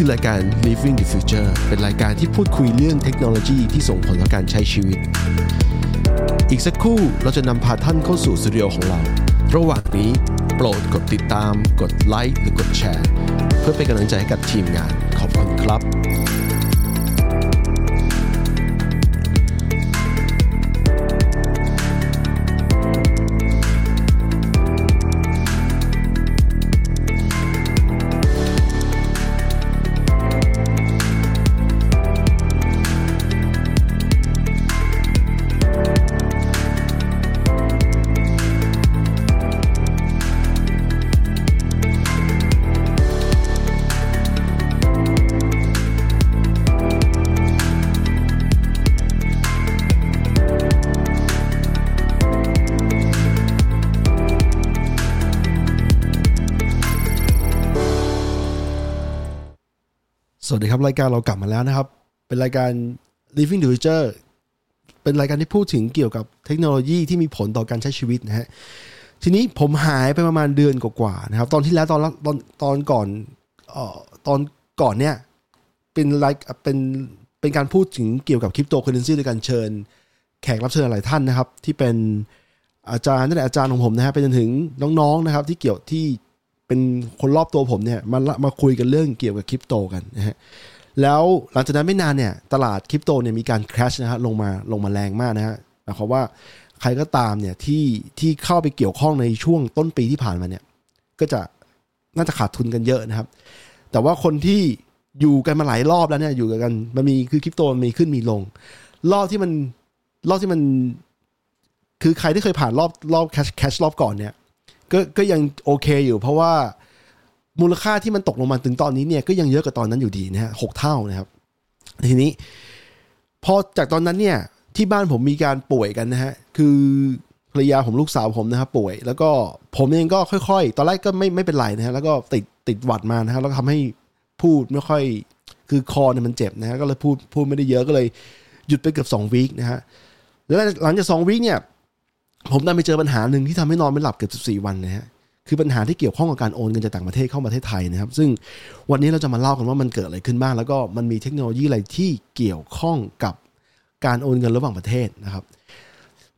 คือรายการ Living the Future เป็นรายการที่พูดคุยเรื่องเทคโนโลยีที่ส่งผลต่อการใช้ชีวิต อีกสักครู่เราจะนำพาท่านเข้าสู่สตูดิโอของเรา ระหว่างนี้โปรดกดติดตาม กดไลค์หรือกดแชร์ เพื่อเป็นกำลังใจให้กับทีมงาน ขอบคุณครับ วัสดีครับ รายการเรากลับมาแล้วนะครับ เป็นรายการ Living the Future เป็นรายการที่พูดถึงเกี่ยวกับเทคโนโลยีที่มีผลต่อการใช้ชีวิตนะฮะทีนี้ผมหายไปประมาณเดือนกว่าๆนะครับ ตอนที่แล้วตอนตอนตอนก่อนเอ่อตอนก่อนเนี่ยเป็นรายเป็นเป็นการพูดถึงเกี่ยวกับคริปโตเคอเรนซีโดยการเชิญ แขกรับเชิญหลายท่านนะครับ ที่เป็นอาจารย์นั่นแหละอาจารย์ของผมนะฮะไปจนถึงน้องๆนะครับ ที่เกี่ยวที่ เป็นคนรอบตัวผมเนี่ยมามาคุยกันเรื่องเกี่ยวกับคริปโตกันนะฮะแล้วหลังจากนั้นไม่นานเนี่ยตลาดคริปโตเนี่ยมีการคราชนะฮะลงมาลงมาแรงมากนะฮะหมายความว่าใครก็ตามเนี่ยที่ที่เข้าไปเกี่ยวข้องในช่วงต้นปีที่ผ่านมาเนี่ยก็จะน่าจะขาดทุนกันเยอะนะครับ แต่ว่าคนที่อยู่กันมาหลายรอบแล้วเนี่ยอยู่กันมันมีคือคริปโตมันมีขึ้นมีลง รอบที่มันรอบที่มัน คือใครที่เคยผ่านรอบรอบแคชแคชรอบก่อนเนี่ย ก็ก็ยังโอเคอยู่เพราะว่ามูลค่าที่มันตกลงมาถึงตอนนี้เนี่ยก็ยังเยอะกว่าตอนนั้นอยู่ดีนะฮะหกเท่านะครับ ทีนี้ พอจากตอนนั้นเนี่ย ที่บ้านผมมีการป่วยกันนะฮะคือภรรยาผมลูกสาวผมนะครับป่วย แล้วก็ผมเองก็ค่อย ๆ ตอนแรกก็ไม่ไม่เป็นไรนะฮะแล้วก็ติดติดหวัดมานะฮะแล้วก็ทำให้พูดไม่ค่อย คือคอเนี่ยมันเจ็บนะฮะก็เลยพูดพูดไม่ได้เยอะก็เลย หยุดไปเกือบสองวีคนะฮะแล้วหลังจากสองวีคเนี่ย ผมได้ไปเจอปัญหาหนึ่งที่ทำให้นอนไม่หลับเกือบ14 วันนะฮะคือปัญหาที่เกี่ยวข้องกับการโอนเงินจากต่างประเทศเข้าประเทศไทยนะครับ ซึ่งวันนี้เราจะมาเล่ากันว่ามันเกิดอะไรขึ้นบ้าง แล้วก็มันมีเทคโนโลยีอะไรที่เกี่ยวข้องกับการโอนเงินระหว่างประเทศนะครับ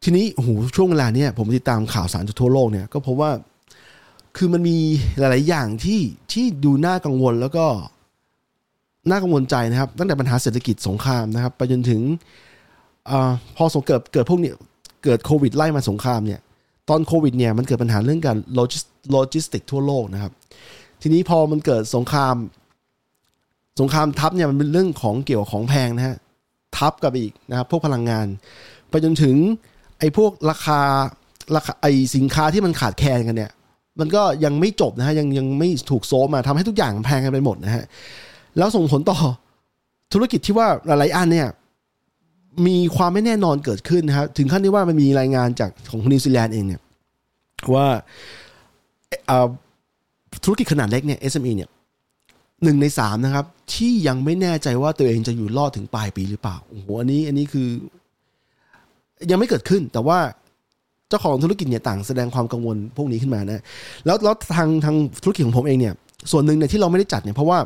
ทีนี้โอ้โหช่วงเวลาเนี้ยผมติดตามข่าวสารจากทั่วโลกเนี่ยก็พบว่าคือมันมีหลาย ๆ อย่างที่ที่ดูน่ากังวลแล้วก็น่ากังวลใจนะครับ ตั้งแต่ปัญหาเศรษฐกิจสงครามนะครับ ไปจนถึงอาพอสงเกิดเกิดพวกเนี้ย เกิดโควิดไล่มาสงครามเนี่ยตอนโควิดเนี่ยมันเกิดปัญหาเรื่องการโลจิสติกทั่วโลกนะครับ ทีนี้พอมันเกิดสงคราม สงครามทับเนี่ยมันเป็นเรื่องของเกี่ยวของแพงนะฮะทับกับอีกนะครับพวกพลังงาน ไปจนถึงไอ้พวกราคาราคาไอ้สินค้าที่มันขาดแคลนกันเนี่ยมันก็ยังไม่จบนะฮะยังยังไม่ถูกโซมมาทำให้ทุกอย่างแพงกันไปหมดนะฮะแล้วส่งผลต่อธุรกิจที่ว่าหลายๆอันเนี่ย มีความไม่แน่นอนเกิดขึ้นนะครับถึงขั้นที่ว่ามันมีรายงานจากของนิวซีแลนด์เองเนี่ยว่าธุรกิจขนาดเล็กเนี่ย SME เนี่ยหนึ่งในสามนะครับ ที่ยังไม่แน่ใจว่าตัวเองจะอยู่รอดถึงปลายปีหรือเปล่าโอ้โหอันนี้อันนี้คือ ยังไม่เกิดขึ้น แต่ว่าเจ้าของธุรกิจเนี่ยต่างแสดงความกังวลพวกนี้ขึ้นมานะแล้วแล้วทางทางธุรกิจของผมเองเนี่ย ส่วนหนึ่งเนี่ยที่เราไม่ได้จัดเนี่ยเพราะว่า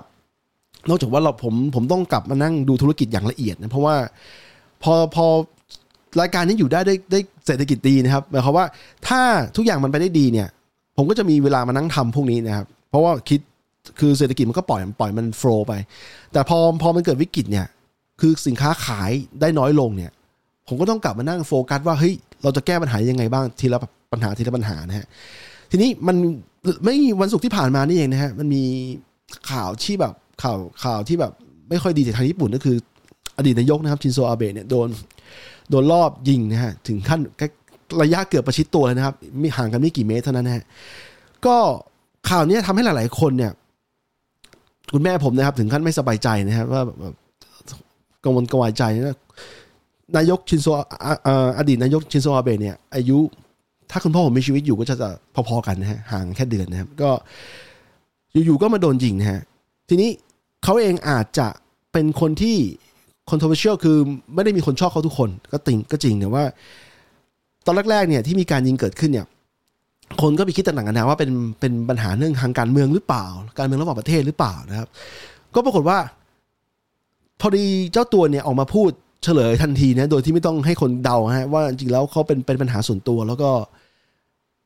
นอกจากว่าเราผมผมต้องกลับมานั่งดูธุรกิจอย่างละเอียดนะเพราะว่า พอพอรายการนี้อยู่ได้ได้ได้เศรษฐกิจดีนะครับหมายความว่าถ้าทุกอย่างมันไปได้ดีเนี่ย ผมก็จะมีเวลามานั่งทำพวกนี้นะครับ เพราะว่าคิดคือเศรษฐกิจมันก็ปล่อยปล่อยมันโฟล์ไป แต่พอพอมันเกิดวิกฤตเนี่ย คือสินค้าขายได้น้อยลงเนี่ย ผมก็ต้องกลับมานั่งโฟกัสว่าเฮ้ยเราจะแก้ปัญหายังไงบ้างทีละปัญหาทีละปัญหานะฮะทีนี้มันไม่วันศุกร์ที่ผ่านมานี่เองนะฮะมันมีข่าวที่แบบข่าวข่าวที่แบบไม่ค่อยดีจากทางญี่ปุ่นก็คือ อดีตนายกนะครับชินโซอาเบะเนี่ยโดนโดนรอบยิงนะฮะถึงขั้นระยะเกือบประชิดตัวเลยนะครับมีห่างกันไม่กี่เมตรเท่านั้นนะฮะก็ข่าวนี้ยทำให้หลาย ๆ คนเนี่ย คุณแม่ผมนะครับ ถึงขั้นไม่สบายใจนะครับ ว่ากังวลกังวายใจนะนายกชินโซอออดีตนายกชินโซอาเบะเนี่ย อายุ ถ้าคุณพ่อผมมีชีวิตอยู่ก็จะจะพอ ๆ กันนะฮะห่างแค่เดือนนะครับ ก็อยู่ ๆ ก็มาโดนยิงนะฮะทีนี้เขาเองอาจจะเป็นคนที่ controversial คือไม่ได้มีคนชอบเขาทุกคนก็ติงก็จริงแต่ว่า ตอนแรกๆเนี่ยที่มีการยิงเกิดขึ้นเนี่ย คนก็ไปคิดต่างกันนะว่าเป็นเป็นปัญหาเรื่องทางการเมืองหรือเปล่า การเมืองระหว่างประเทศหรือเปล่านะครับ ก็ปรากฏว่า พอดีเจ้าตัวเนี่ยออกมาพูดเฉลยทันทีนะโดยที่ไม่ต้องให้คนเดาฮะว่าจริงๆแล้วเขาเป็นเป็นปัญหาส่วนตัว แล้วก็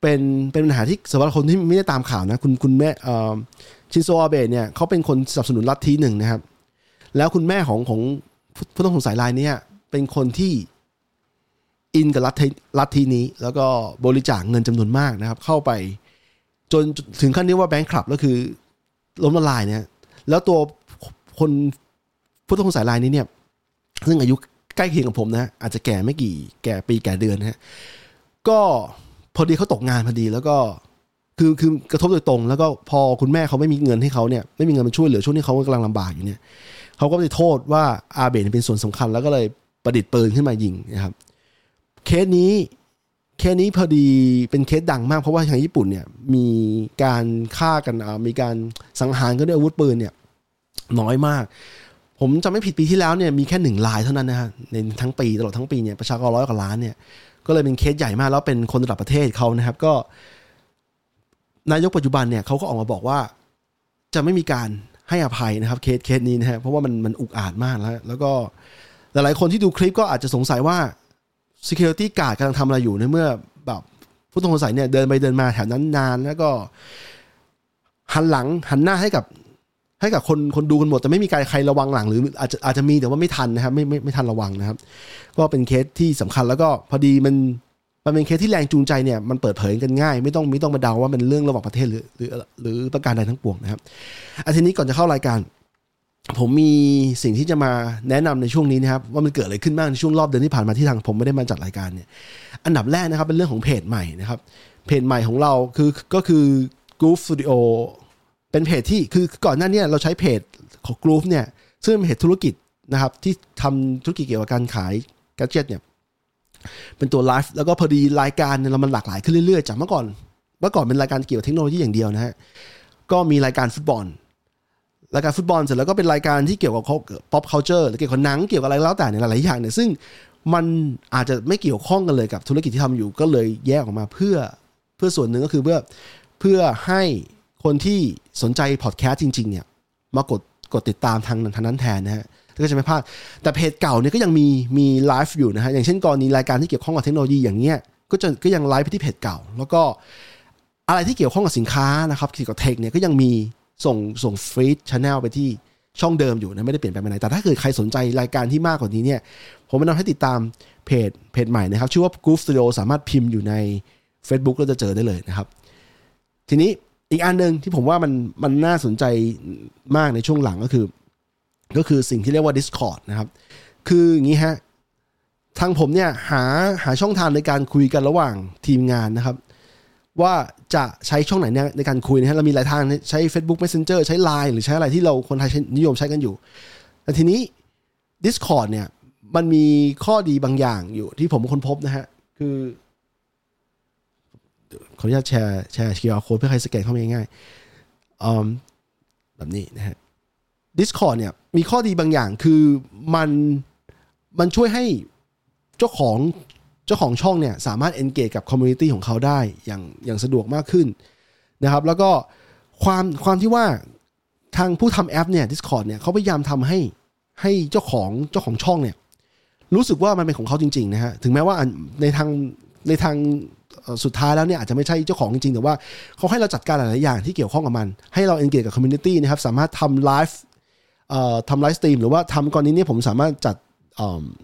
เป็นเป็นปัญหาที่สำหรับคนที่ไม่ได้ตามข่าวนะ คุณคุณแม่ชินโซอาเบะเนี่ยเขาเป็นคนสนับสนุนลัทธิหนึ่งนะครับ แล้วคุณแม่ของของ ผู้ต้องสงสัยรายนี้เป็นคนที่อินกับลัทธิลัทธินี้ แล้วก็บริจาคเงินจำนวนมากนะครับ เข้าไปจนถึงขั้นที่ว่าแบงค์คลับก็คือล้มละลายเนี่ย แล้วตัวคนผู้ต้องสงสัยรายนี้เนี่ย ซึ่งอายุใกล้เคียงกับผมนะ อาจจะแก่ไม่กี่แก่ปีแก่เดือนนะฮะก็พอดีเขาตกงานพอดีแล้วก็คือคือกระทบโดยตรง แล้วก็พอคุณแม่เขาไม่มีเงินให้เขาเนี่ยไม่มีเงินมาช่วยเหลือช่วงที่เขากำลังลำบากอยู่เนี่ย เขาก็ไปโทษว่าอาเบนเป็นส่วนสำคัญ แล้วก็เลยประดิษฐ์ปืนขึ้นมายิงนะครับ เคสนี้เคสนี้พอดีเป็นเคสดังมาก เพราะว่าทางญี่ปุ่นเนี่ยมีการฆ่ากันมีการสังหารกันด้วยอาวุธปืนเนี่ยน้อยมาก ผมจำไม่ผิดปีที่แล้วเนี่ยมีแค่หนึ่งลายเท่านั้นนะฮะในทั้งปีตลอดทั้งปีเนี่ยประชากรร้อยกว่าล้านเนี่ยก็เลยเป็นเคสใหญ่มากแล้วเป็นคนระดับประเทศเขานะครับ ก็นายกปัจจุบันเนี่ยเขาก็ออกมาบอกว่าจะไม่มีการ ให้อภัยนะครับเคสเคสนี้นะฮะเพราะว่ามันมันอุกอาจมากแล้ว แล้วก็หลายๆคนที่ดูคลิปก็อาจจะสงสัยว่า security guard กำลังทำอะไรอยู่ในเมื่อแบบผู้ต้องสงสัยเนี่ยเดินไปเดินมาแถวนั้นนานแล้วก็หันหลังหันหน้าให้กับให้กับคนคนดูกันหมดแต่ไม่มีการใครระวังหลังหรืออาจจะอาจจะมีแต่ว่าไม่ทันนะครับไม่ไม่ไม่ทันระวังนะครับ ก็เป็นเคสที่สำคัญแล้วก็พอดีมัน มันเป็นเคสที่แรงจูงใจเนี่ยมันเปิดเผยกันง่าย ไม่ต้องไม่ต้องมาเดาว่าเป็นเรื่องระหว่างประเทศหรือหรือหรือประการใดทั้งปวงนะครับอาทีนี้ก่อนจะเข้ารายการ ผมมีสิ่งที่จะมาแนะนำในช่วงนี้นะครับว่ามันเกิดอะไรขึ้นบ้างในช่วงรอบเดือนที่ผ่านมาที่ทางผมไม่ได้มาจัดรายการเนี่ยอันดับแรกนะครับเป็นเรื่องของเพจใหม่นะครับเพจใหม่ของเราคือก็คือ Groove Studio เป็นเพจที่คือก่อนหน้านี้เราใช้เพจของ Groove เนี่ยซึ่งเป็นเพจธุรกิจนะครับที่ทำธุรกิจเกี่ยวกับการขายแกจิตเนี่ย เป็นตัวไลฟ์แล้วก็พอดีรายการเนี่ยเรามันหลากหลายขึ้นเรื่อยๆ จากเมื่อก่อน เมื่อก่อนเป็นรายการเกี่ยวกับเทคโนโลยีอย่างเดียวนะฮะก็มีรายการฟุตบอลรายการฟุตบอลเสร็จแล้วก็เป็นรายการที่เกี่ยวกับ pop culture หรือเกี่ยวกับหนังเกี่ยวกับอะไรแล้วแต่เนี่ยหลายๆอย่างเนี่ยซึ่งมันอาจจะไม่เกี่ยวข้องกันเลยกับธุรกิจที่ทำอยู่ก็เลยแยกออกมาเพื่อเพื่อส่วนหนึ่งก็คือเพื่อเพื่อให้คนที่สนใจพอดแคสต์จริงๆเนี่ยมากดกดติดตามทางทางนั้นแทนนะฮะ ก็จะไม่พลาด แต่เพจเก่าเนี่ยก็ยังมีมีไลฟ์อยู่นะฮะอย่างเช่นกรณีรายการที่เกี่ยวข้องกับเทคโนโลยีอย่างเงี้ยก็จะก็ยังไลฟ์ไปที่เพจเก่า แล้วก็อะไรที่เกี่ยวข้องกับสินค้านะครับเกี่ยวกับเทคเนี่ยก็ยังมีส่งส่งฟรีดชแนลไปที่ช่องเดิมอยู่นะไม่ได้เปลี่ยนแปลงไปไหนแต่ถ้าเกิดใครสนใจรายการที่มากกว่านี้เนี่ยผมแนะนำให้ติดตามเพจเพจใหม่นะครับ ชื่อว่า Goof Studio สามารถพิมพ์อยู่ใน Facebook แล้วจะเจอได้เลยนะครับ ทีนี้อีกอันหนึ่งที่ผมว่ามันมันน่าสนใจมากในช่วงหลังก็คือ ก็คือสิ่งที่เรียกว่า Discord นะครับ คืออย่างนี้ฮะ ทางผมเนี่ยหาหาช่องทางในการคุยกันระหว่างทีมงานนะครับ ว่าจะใช้ช่องไหนเนี่ยในการคุยนะฮะเรามีหลายทางใช้ Facebook Messenger ใช้ Line หรือใช้อะไรที่เราคนไทยนิยมใช้กันอยู่ แต่ทีนี้ Discord เนี่ยมันมีข้อดีบางอย่างอยู่ที่ผมค้นพบนะฮะ คือขออนุญาตแชร์แชร์ QR code เพื่อใครสแกนเข้ามาง่ายๆแบบนี้นะฮะ Discord เนี่ยมีข้อดีบางอย่างคือมันมันช่วยให้เจ้าของเจ้าของช่องเนี่ยสามารถ engage กับ community ของเขาได้อย่างอย่างสะดวกมากขึ้นนะครับ แล้วก็ความความที่ว่าทางผู้ทำแอปเนี่ย Discord เนี่ยเขาพยายามทำให้ให้เจ้าของเจ้าของช่องเนี่ยรู้สึกว่ามันเป็นของเขาจริงๆนะฮะถึงแม้ว่าในทางในทางสุดท้ายแล้วเนี่ยอาจจะไม่ใช่เจ้าของจริงๆ แต่ว่าเขาให้เราจัดการหลายๆอย่างที่เกี่ยวข้องกับมัน ให้เรา engage กับ community นะครับ สามารถทำไลฟ์ ทำ live stream หรือว่าทำก่อนนี้เนี่ยผมสามารถจัด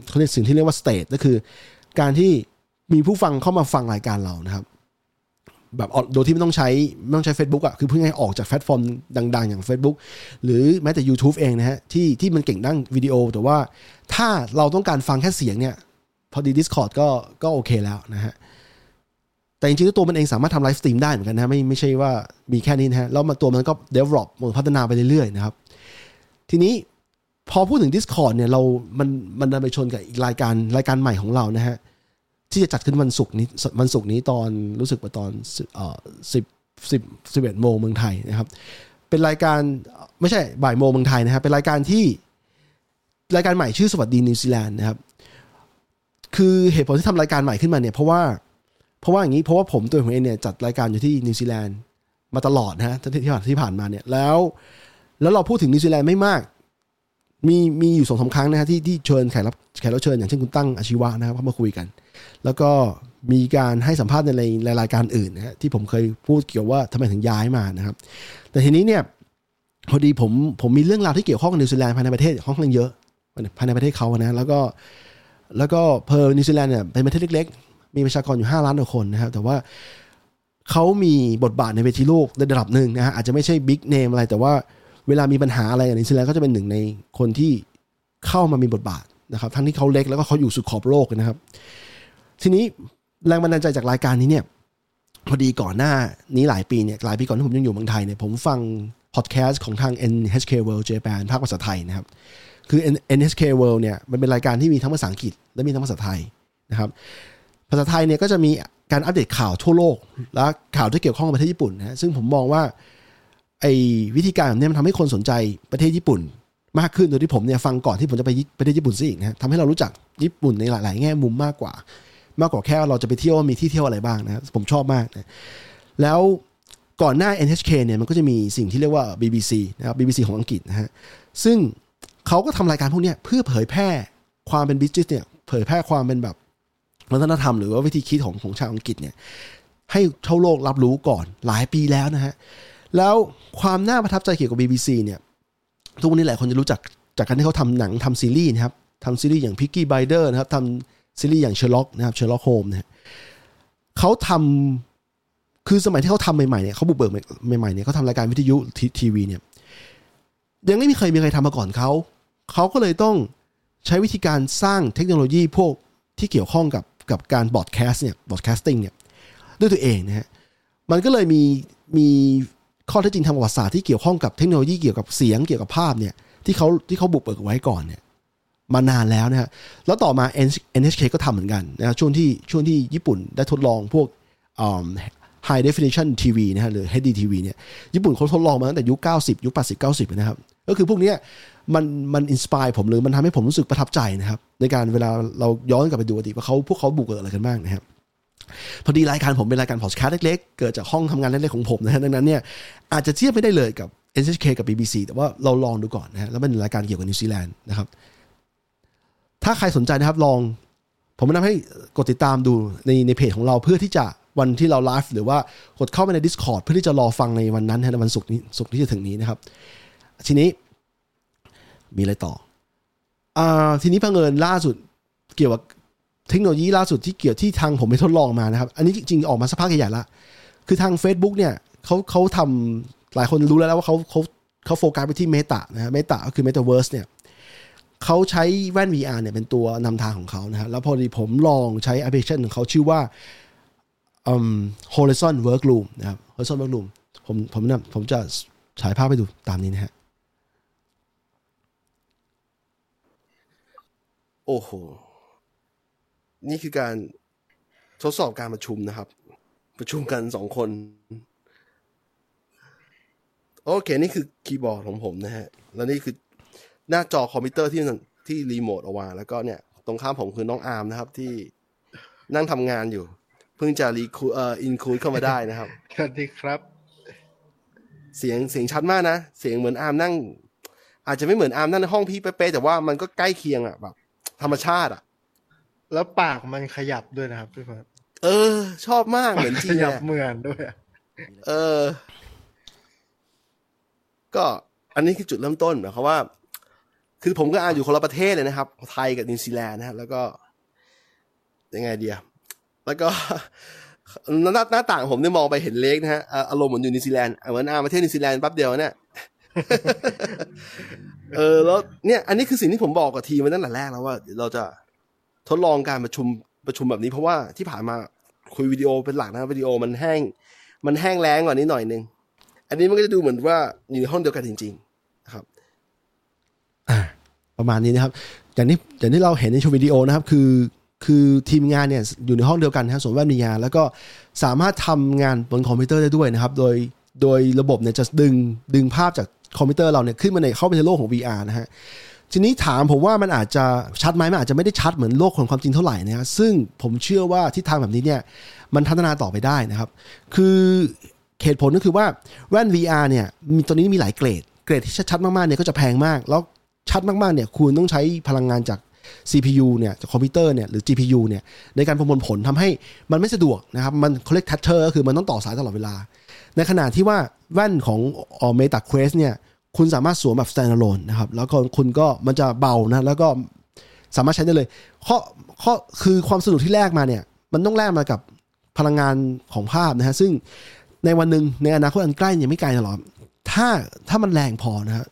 เขาเรียกสิ่งที่เรียกว่า stage ก็คือ การที่มีผู้ฟังเข้ามาฟังรายการเรานะครับแบบโดยที่ไม่ต้องใช้ไม่ต้องใช้ Facebook อะคือเพื่อให้ออกจากแพลตฟอร์มดัง ๆ อย่าง Facebook หรือแม้แต่ YouTube เองนะฮะที่ที่มันเก่งด้านวิดีโอ แต่ว่าถ้าเราต้องการฟังแค่เสียงเนี่ยพอดี Discord ก็ก็โอเคแล้วนะฮะแต่จริงๆตัวมันเองสามารถทำ live stream ได้เหมือนกันนะไม่ไม่ใช่ว่ามีแค่นี้นะฮะแล้วตัวมันก็ develop พัฒนาไปเรื่อยๆนะครับ ทีนี้พอพูดถึง Discord เนี่ยเรา มัน มันดันไปชนกับอีกรายการ รายการใหม่ของเรานะฮะ ที่จะจัดขึ้นวันศุกร์นี้ วันศุกร์นี้ตอน รู้สึกว่าตอนสิบสิบสิบเอ็ดโมงเมืองไทยนะครับ เป็นรายการ ไม่ใช่บ่ายโมงเมืองไทยนะครับเป็นรายการที่ รายการใหม่ชื่อสวัสดีนิวซีแลนด์นะครับ คือเหตุผลที่ทำรายการใหม่ขึ้นมาเนี่ย เพราะว่า เพราะว่าอย่างนี้ เพราะว่าผมตัวผมเองเนี่ยจัดรายการอยู่ที่นิวซีแลนด์มาตลอดนะฮะที่ผ่านที่ผ่านมาเนี่ย แล้ว แล้วเราพูดถึงนิวซีแลนด์ไม่มาก มีมีอยู่สองสาครั้งนะฮะที่ที่เชิญแขกรับแขกรับเชิญอย่างเช่นคุณตั้งอาชีวะนะครับเข้ามาคุยกัน แล้วก็มีการให้สัมภาษณ์ในรายการอื่นนะฮะที่ผมเคยพูดเกี่ยวว่าทำไมถึงย้ายมานะครับ แต่ทีนี้เนี่ยพอดีผมผมมีเรื่องราวที่เกี่ยวข้องกับนิวซีแลนด์ภายในประเทศค่อนข้างเยอะภายในประเทศเขานะแล้วก็แล้วก็เผอิญนิวซีแลนด์เนี่ยเป็นประเทศเล็ก ๆ มีประชากรอยู่ 5 ล้านกว่าคนนะครับ แต่ว่าเขามีบทบาทในเวทีโลกในระดับหนึ่งนะฮะอาจจะไม่ใช่ big name อะไรแต่ว่า เวลามีปัญหาอะไรนิวซีแลนด์ก็จะเป็นหนึ่งในคนที่เข้ามามีบทบาทนะครับ ทั้งที่เขาเล็กแล้วก็เขาอยู่สุดขอบโลกนะครับ ทีนี้แรงบันดาลใจจากรายการนี้เนี่ยพอดีก่อนหน้านี้หลายปีเนี่ยหลายปีก่อนที่ผมยังอยู่เมืองไทยเนี่ยผมฟังพอดแคสต์ของทาง NHK World Japan ภาคภาษาไทยนะครับ คือ NHK World เนี่ยมันเป็นรายการที่มีทั้งภาษาอังกฤษ และมีทั้งภาษาไทยนะครับ ภาษาไทยเนี่ยก็จะมีการอัปเดตข่าวทั่วโลก และข่าวที่เกี่ยวข้องกับประเทศญี่ปุ่นนะซึ่งผมมองว่า ไอ้วิธีการแบบนี้มันทำให้คนสนใจประเทศญี่ปุ่น มากขึ้นโดยที่ผมเนี่ยฟังก่อนที่ผมจะไปประเทศญี่ปุ่นซะอีกนะทำให้เรารู้จักญี่ปุ่นในหลาย ๆ แง่มุมมากกว่า มากกว่าแค่เราจะไปเที่ยวมีที่เที่ยวอะไรบ้างนะผมชอบมากนะแล้วก่อนหน้า NHK เนี่ยมันก็จะมีสิ่งที่เรียกว่า BBC นะครับ BBC ของอังกฤษนะฮะซึ่งเขาก็ทำรายการพวกนี้เพื่อเผยแพร่ความเป็นบิสเนสเนี่ยเผยแพร่ความเป็นแบบวัฒนธรรมหรือว่าวิธีคิดของของชาวอังกฤษเนี่ยให้ชาวโลกรับรู้ก่อนหลายปีแล้วนะฮะ แล้วความน่าประทับใจเกี่ยวกับ BBC เนี่ย ทุกวันนี้หลายคนจะรู้จักจากการที่เขาทำหนังทำซีรีส์นะครับทำซีรีส์อย่าง Peaky Blinders นะครับทำซีรีส์อย่าง Sherlock นะครับ Sherlock Holmes นะเขาทำคือสมัยที่เขาทำใหม่ๆเนี่ยเขาบุกเบิกใหม่ๆเนี่ยเขาทำรายการวิทยุทีวีเนี่ยยังไม่มีใครมีใครทำมาก่อนเขาเขาก็เลยต้องใช้วิธีการสร้างเทคโนโลยีพวกที่เกี่ยวข้องกับกับการ broadcast เนี่ย broadcasting เนี่ยด้วยตัวเองนะฮะมันก็เลยมีมี ข้อเท็จจริงทางประวัติศาสตร์ที่เกี่ยวข้องกับเทคโนโลยีเกี่ยวกับเสียงเกี่ยวกับภาพเนี่ยที่เขาที่เขาบุกเบิกไว้ก่อนเนี่ยมานานแล้วนะฮะแล้วต่อมา NHK ก็ทำเหมือนกันนะช่วงที่ช่วงที่ญี่ปุ่นได้ทดลองพวก high definition TV นะฮะหรือ HD TV เนี่ยญี่ปุ่นเขาทดลองมาตั้งแต่ยุค 90 ยุค 80 90 นะครับ ก็คือพวกนี้มันมัน inspire ผมหรือมันทำให้ผมรู้สึกประทับใจนะครับ ในการเวลาเราย้อนกลับไปดูอดีตว่าเขาพวกเขาบุกเบิกอะไรกันบ้างนะครับ พอดีรายการผมเป็นรายการพอดแคสต์เล็กๆ เกิดจากห้องทำงานเล็กๆของผมนะฮะดังนั้นเนี่ยอาจจะเทียบไม่ได้เลยกับ NHK กับ BBC แต่ว่าเราลองดูก่อนนะฮะแล้วเป็นรายการเกี่ยวกับนิวซีแลนด์นะครับ ถ้าใครสนใจนะครับลอง ผมแนะนำให้กดติดตามดูในในเพจของเราเพื่อที่จะวันที่เราไลฟ์หรือว่ากดเข้าไปใน Discord เพื่อที่จะรอฟังในวันนั้นในวันศุกร์นี้ศุกร์ที่จะถึงนี้นะครับ ทีนี้มีอะไรต่ออ่าทีนี้บังเอิญล่าสุดเกี่ยวกับ เทคโนโลยีล่าสุดที่เกี่ยวที่ทางผมไปทดลองมานะครับ อันนี้จริงๆ ออกมาสักพักใหญ่ๆละ คือทาง Facebook เนี่ยเขาเขาทำหลายคนรู้แล้วว่าเขาเขาเขาโฟกัสไปที่ Meta นะฮะ Meta ก็คือ Metaverse เนี่ยเขาใช้แว่น VR เนี่ยเป็นตัวนำทางของเขานะฮะแล้วพอดีผมลองใช้แอปพลิเคชันของเขาชื่อว่า Horizon Workroom นะครับ Horizon Workroom ผมผมนะผมจะฉายภาพไปดูตามนี้นะฮะโอ้โห นี่คือการทดสอบการประชุมนะครับ ประชุมกันสองคน โอเค นี่คือคีย์บอร์ดของผมนะฮะ แล้วนี่คือหน้าจอคอมพิวเตอร์ที่ที่รีโมทออกมาแล้วก็เนี่ย ตรงข้ามผมคือน้องอาร์มนะครับ ที่นั่งทำงานอยู่ เพิ่งจะ recruit เอ่อ include เข้ามาได้นะครับสวัสดีครับ เสียงเสียงชัดมากนะ เสียงเหมือนอาร์มนั่ง อาจจะไม่เหมือนอาร์มนั่งในห้องพี่เป๊ะแต่ว่ามันก็ใกล้เคียงอะแบบธรรมชาติอะ แล้วปากมันขยับด้วยนะครับพี่เฟิร์เออ ชอบมากเหมือนจริงขยับเหมือนด้วย เออ ก็อันนี้คือจุดเริ่มต้นหมายความว่า คือผมก็อ่านอยู่คนละประเทศเลยนะครับ ไทยกับนิวซีแลนด์นะครับแล้วก็ ยังไงเดียแล้วก็หน้าหน้าต่างผมได้มองไปเห็นเล็กนะฮะอารมณ์เหมือนอยู่นิวซีแลนด์เหมือนอาประเทศนิวซีแลนด์แป๊บเดียวเนี่ยเออแล้วเนี่ย อันนี้คือสิ่งที่ผมบอกกับทีมมาตั้งแต่แรกแล้วว่า เราจะ ทดลองการประชุมประชุมแบบนี้เพราะว่าที่ผ่านมาคุยวิดีโอเป็นหลักนะวิดีโอมันแห้ง มันแห้งแล้งกว่านี้หน่อยนึง อันนี้มันก็จะดูเหมือนว่าอยู่ในห้องเดียวกันจริงๆนะครับประมาณนี้นะครับอย่างนี้อย่างที่เราเห็นในชมวิดีโอนะครับ คือคือทีมงานเนี่ยอยู่ในห้องเดียวกันครับส่วนแว่นมีงาน แล้วก็สามารถทำงานบนคอมพิวเตอร์ได้ด้วยนะครับ โดยโดยระบบเนี่ยจะดึงดึงภาพจากคอมพิวเตอร์เราเนี่ยขึ้นมาในเข้าไปในโลกของ VR นะฮะ ทีนี้ถามผมว่ามันอาจจะชัดไหมมันอาจจะไม่ได้ชัดเหมือนโลกของความจริงเท่าไหร่นะฮะซึ่งผมเชื่อว่าทิศทางแบบนี้เนี่ยมันพัฒนาต่อไปได้นะครับ คือเหตุผลก็คือว่าแว่น VR เนี่ยมีตอนนี้มีหลายเกรด เกรดที่ชัดๆมากๆเนี่ยก็จะแพงมาก แล้วชัดมากๆเนี่ยคุณต้องใช้พลังงานจาก CPU เนี่ยจากคอมพิวเตอร์เนี่ยหรือ GPU เนี่ยในการประมวลผลทำให้มันไม่สะดวกนะครับ มันเขาเรียก tether ก็คือมันต้องต่อสายตลอดเวลา ในขณะที่ว่าแว่นของ Meta Quest เนี่ย คุณสามารถสวมแบบ standalone นะครับ แล้วก็คุณก็มันจะเบานะ แล้วก็สามารถใช้ได้เลย ข้อข้อคือความสะดวกที่แลกมาเนี่ย มันต้องแลกมากับพลังงานของภาพนะฮะ ซึ่งในวันหนึ่งในอนาคตอันใกล้ยังไม่ไกลหรอกถ้าถ้ามันแรงพอนะฮะ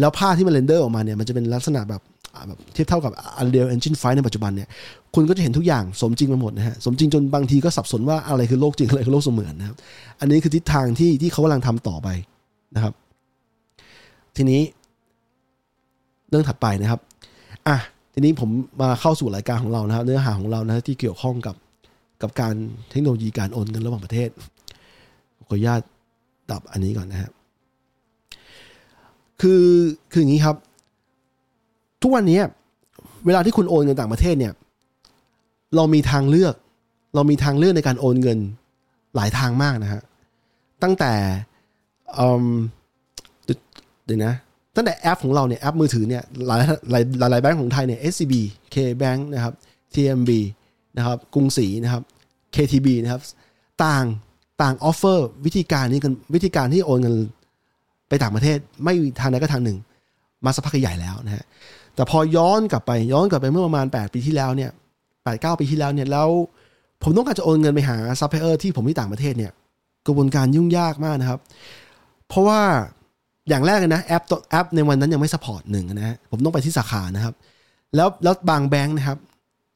แล้วภาพที่มัน render ออกมาเนี่ย มันจะเป็นลักษณะแบบแบบเทียบเท่ากับ Unreal Engine 5 ในปัจจุบันเนี่ย คุณก็จะเห็นทุกอย่างสมจริงไปหมดนะฮะ สมจริงจนบางทีก็สับสนว่าอะไรคือโลกจริงอะไรคือโลกเสมือนนะครับ อันนี้คือทิศทางที่ที่เขากำลังทำต่อไปนะครับ ทีนี้ เรื่องถัดไปนะครับ อะทีนี้ผมมาเข้าสู่รายการของเรานะครับ เนื้อหาของเรานะที่เกี่ยวข้องกับกับการเทคโนโลยีการโอนเงินระหว่างประเทศขออนุญาตดับอันนี้ก่อนนะครับคือคืออย่างนี้ครับ ทุกวันนี้เวลาที่คุณโอนเงินต่างประเทศเนี่ย เรามีทางเลือก เรามีทางเลือกในการโอนเงินหลายทางมากนะฮะตั้งแต่ เดี๋ยวนะ ตั้งแต่แอปของเราเนี่ยแอปมือถือเนี่ยหลายหลายหลายแบงก์ของไทยเนี่ย SCB KBank นะครับ TMB นะครับกรุงศรีนะครับ KTB นะครับ ต่างต่าง offer วิธีการนี้กันวิธีการที่โอนเงินไปต่างประเทศไม่ทางใดก็ทางหนึ่ง มาสักพักใหญ่แล้วนะฮะแต่พอย้อนกลับไปย้อนกลับไปเมื่อประมาณ 8 ปีที่แล้วเนี่ยแปดเก้าปีที่แล้วเนี่ยแล้วผมต้องการจะโอนเงินไปหาซัพพลายเออร์ที่ผมที่ต่างประเทศเนี่ยกระบวนการยุ่งยากมากนะครับ เพราะว่า อย่างแรกเลยนะแอปตัวแอปในวันนั้นยังไม่ support หนึ่งนะฮะผมต้องไปที่สาขานะครับ แล้วแล้วบางแบงค์นะครับ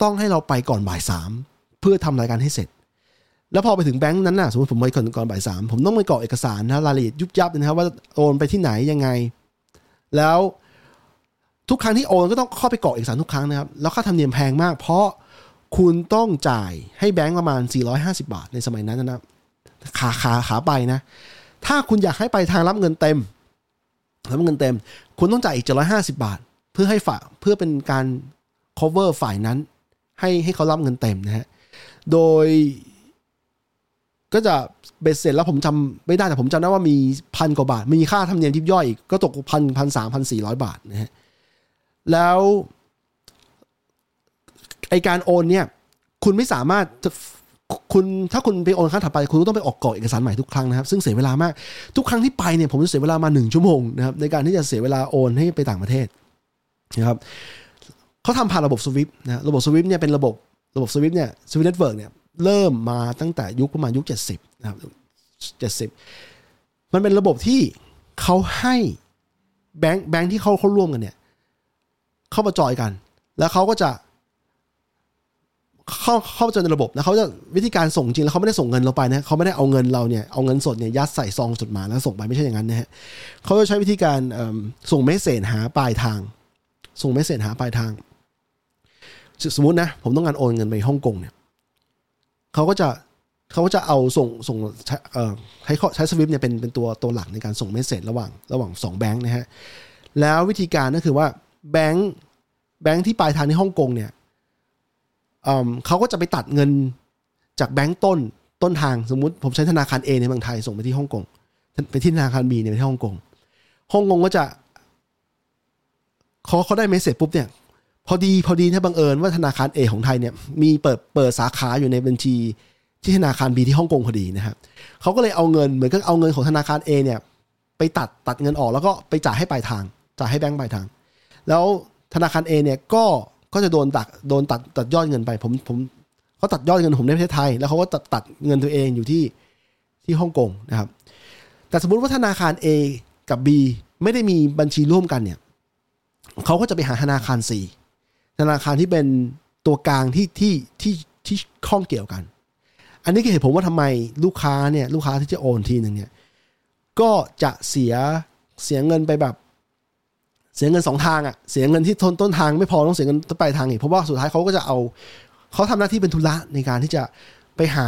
ต้องให้เราไปก่อนบ่ายสามเพื่อทำรายการให้เสร็จ แล้วพอไปถึงแบงค์นั้นนะสมมติผมไปก่อนก่อนบ่ายสามผมต้องไปกรอกเอกสารนะรายละเอียดยุบยับนะครับว่าโอนไปที่ไหนยังไง แล้วทุกครั้งที่โอนก็ต้องเข้าไปกรอกเอกสารทุกครั้งนะครับแล้วค่าธรรมเนียมแพงมาก เพราะคุณต้องจ่ายให้แบงก์ประมาณ 450 บาทในสมัยนั้นนะขาขาขาไปนะ ถ้าคุณอยากให้ไปทางรับเงินเต็ม รับเงินเต็ม คุณต้องจ่ายอีก750บาท เพื่อให้ฝ่าเพื่อเป็นการ cover ฝ่ายนั้น ให้ให้เขารับเงินเต็มนะฮะ โดย ก็จะเบ็ดเสร็จแล้วผมจำไม่ได้แต่ผมจำได้ว่ามีพันกว่าบาท มีค่าธรรมเนียมทิบย่อยอีก ก็ตกพันพันสามพันสี่ร้อยบาทนะฮะ แล้วไอการโอนเนี่ย คุณไม่สามารถ คุณถ้าคุณไปโอนครั้งถัดไปคุณต้องไปออกกรอกเอกสารใหม่ทุกครั้งนะครับ ซึ่งเสียเวลามากทุกครั้งที่ไปเนี่ยผมจะเสียเวลามาหนึ่งชั่วโมงนะครับในการที่จะเสียเวลาโอนให้ไปต่างประเทศนะครับเขาทำผ่านระบบ SWIFT นะระบบ SWIFT เนี่ยเป็นระบบระบบ SWIFT เนี่ย SWIFT network เนี่ยเริ่มมาตั้งแต่ยุคประมาณยุคเจ็ดสิบนะครับเจ็ดสิบมันเป็นระบบที่เขาให้แบงค์แบงค์ที่เขาเขาร่วมกันเนี่ย เข้ามาจอยกัน แล้วเขาก็จะ เข้าเข้าจอยในระบบแล้วเขาจะวิธีการส่งจริงแล้วเขาไม่ได้ส่งเงินเราไปนะเขาไม่ได้เอาเงินเราเนี่ยเอาเงินสดเนี่ยยัดใส่ซองจดหมายแล้วส่งไปไม่ใช่อย่างนั้นนะฮะเขาจะใช้วิธีการส่ง message หาปลายทาง ส่ง message หาปลายทาง สมมตินะผมต้องการโอนเงินไปฮ่องกงเนี่ยเขาก็จะเขาก็จะเอาส่งส่งใช้ใช้ SWIFT เนี่ยเป็นเป็นตัวตัวหลักในการส่ง message ระหว่างระหว่างสองแบงค์นะฮะแล้ววิธีการก็คือว่าแบงค์แบงค์ที่ปลายทางในฮ่องกงเนี่ย เขาก็จะไปตัดเงินจากแบงค์ต้นต้นทางสมมุติผมใช้ธนาคาร A ในเมืองไทยส่งไปที่ฮ่องกงไปที่ธนาคาร B เนี่ยไปที่ฮ่องกงฮ่องกงก็จะเขาเขาได้เมสเซจปุ๊บเนี่ย พอดีพอดีถ้าบังเอิญว่าธนาคาร A ของไทยเนี่ยมีเปิดเปิดสาขาอยู่ในบัญชีที่ธนาคาร B ที่ฮ่องกงพอดีนะครับเขาก็เลยเอาเงินเหมือนกับเอาเงินของธนาคาร A เนี่ยไปตัดตัดเงินออกแล้วก็ไปจ่ายให้ปลายทางจ่ายให้แบงค์ปลายทาง แล้วธนาคารเอเนี่ยก็ ก็จะโดนตัดโดนตัดตัดยอดเงินไป ผมผมเขาตัดยอดเงินผมในประเทศไทย แล้วเขาก็ตัดตัดเงินตัวเองอยู่ที่ที่ฮ่องกงนะครับ แต่สมมติว่าธนาคาร A กับ B ไม่ได้มีบัญชีร่วมกันเนี่ยเขาก็จะไปหาธนาคาร C ธนาคารที่เป็นตัวกลางที่ที่ที่ที่ข้องเกี่ยวกัน อันนี้คือเหตุผลว่าทำไมลูกค้าเนี่ยลูกค้าที่จะโอนทีหนึ่งเนี่ยก็จะเสียเสียเงินไปแบบ เสียเงินสองทางอะเสียเงินที่ต้นต้นทางไม่พอต้องเสียเงินต้นปลายทางอีกเพราะว่าสุดท้ายเขาก็จะเอาเขาทำหน้าที่เป็นธุระในการที่จะไปหา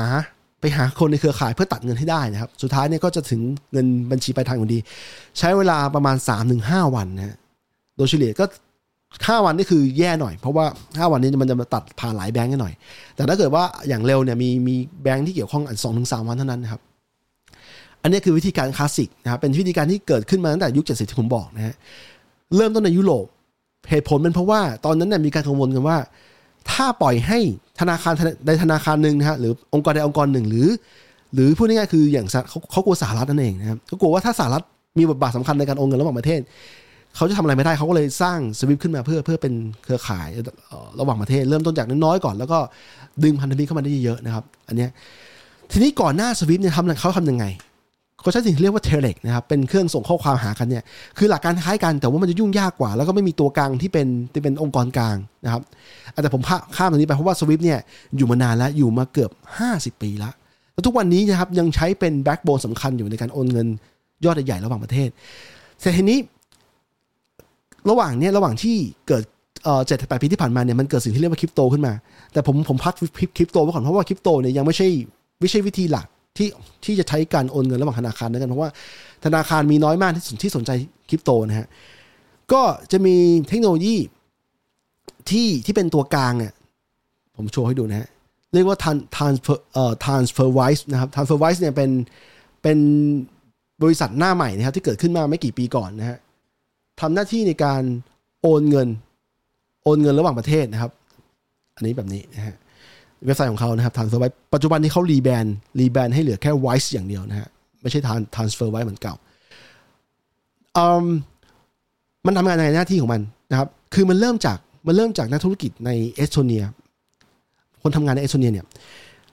ไปหาคนในเครือข่ายเพื่อตัดเงินให้ได้นะครับ สุดท้ายเนี่ยก็จะถึงเงินบัญชีปลายทางอยู่ดี ใช้เวลาประมาณ3าถึงหวันนะโดยเฉลี่ยก็ห้าวันนี่คือแย่หน่อย เพราะว่าห้าวันนี้มันจะมาตัดผ่านหลายแบงก์กันหน่อย แต่ถ้าเกิดว่าอย่างเร็วเนี่ยมีมีแบงก์ที่เกี่ยวข้องอันสองถึงสามวันเท่านั้นนะครับ อันนี้คือวิธีการคลาสสิกนะครับเป็นวิธีการที่เกิดขึ้นมาตั้งแต่ยุค70ที่ผมบอกนะฮะ เริ่มต้นในยุโรปเหตุผลเป็นเพราะว่าตอนนั้นเนี่ยมีการกังวลกันว่า ถ้าปล่อยให้ธนาคารใดธนาคารหนึ่งนะฮะหรือองค์กรใดองค์กรหนึ่งหรือ หรือพูดง่ายๆคืออย่างเขาเขากลัวสหรัฐนั่นเองนะครับเขากลัวว่าถ้าสหรัฐมีบทบาทสำคัญในการโอนเงินระหว่างประเทศเขาจะทำอะไรไม่ได้เขาก็เลยสร้างสวิฟขึ้นมาเพื่อเพื่อเป็นเครือข่ายระหว่างประเทศ เริ่มต้นจากน้อยๆก่อน แล้วก็ดึงพันธมิตรเข้ามาได้เยอะๆนะครับ อันนี้ทีนี้ก่อนหน้า SWIFT เนี่ยทำเขาทำยังไง เขาใช้สิ่งที่เรียกว่า telex นะครับเป็นเครื่องส่งข้อความหากันเนี่ยคือหลักการคล้ายกันแต่ว่ามันจะยุ่งยากกว่า แล้วก็ไม่มีตัวกลางที่เป็นที่เป็นองค์กรกลางนะครับแต่ผมข้ามตรงนี้ไปเพราะว่า SWIFT เนี่ยอยู่มานานแล้วอยู่มาเกือบ 50 ปีแล้วแล้วทุกวันนี้นะครับยังใช้เป็น backbone สำคัญอยู่ในการโอนเงินยอดใหญ่ระหว่างประเทศแต่ทีนี้ ระหว่างเนี้ยระหว่างที่เกิดเจ็ดแปดปีที่ผ่านมาเนี่ยมันเกิดสิ่งที่เรียกว่าคริปโตขึ้นมา แต่ผมผมพักคริปโตไว้ก่อนเพราะว่าคริปโตเนี่ยยังไม่ใช่ไม่ใช่วิธีหลัก ที่ที่จะใช้การโอนเงินระหว่างธนาคารนะกันเพราะว่าธนาคารมีน้อยมากที่ที่สนใจคริปโตนะฮะก็จะมีเทคโนโลยีที่ที่เป็นตัวกลางเนี่ยผมโชว์ให้ดูนะฮะเรียกว่า transfer เอ่อ transferwise นะครับ transferwise เนี่ยเป็นเป็นบริษัทหน้าใหม่นะครับที่เกิดขึ้นมาไม่กี่ปีก่อนนะฮะทำหน้าที่ในการโอนเงิน โอนเงินระหว่างประเทศนะครับ อันนี้แบบนี้นะฮะ เว็บไซต์ของเขานะครับ transfer ไว้ปัจจุบันนี้เขา rebrand rebrand ให้เหลือแค่ Wise อย่างเดียวนะฮะไม่ใช่ transfer ไว้เหมือนเก่ามันทำงานในหน้าที่ของมันนะครับ คือมันเริ่มจากมันเริ่มจากนักธุรกิจในเอสโตเนีย คนทำงานในเอสโตเนียเนี่ย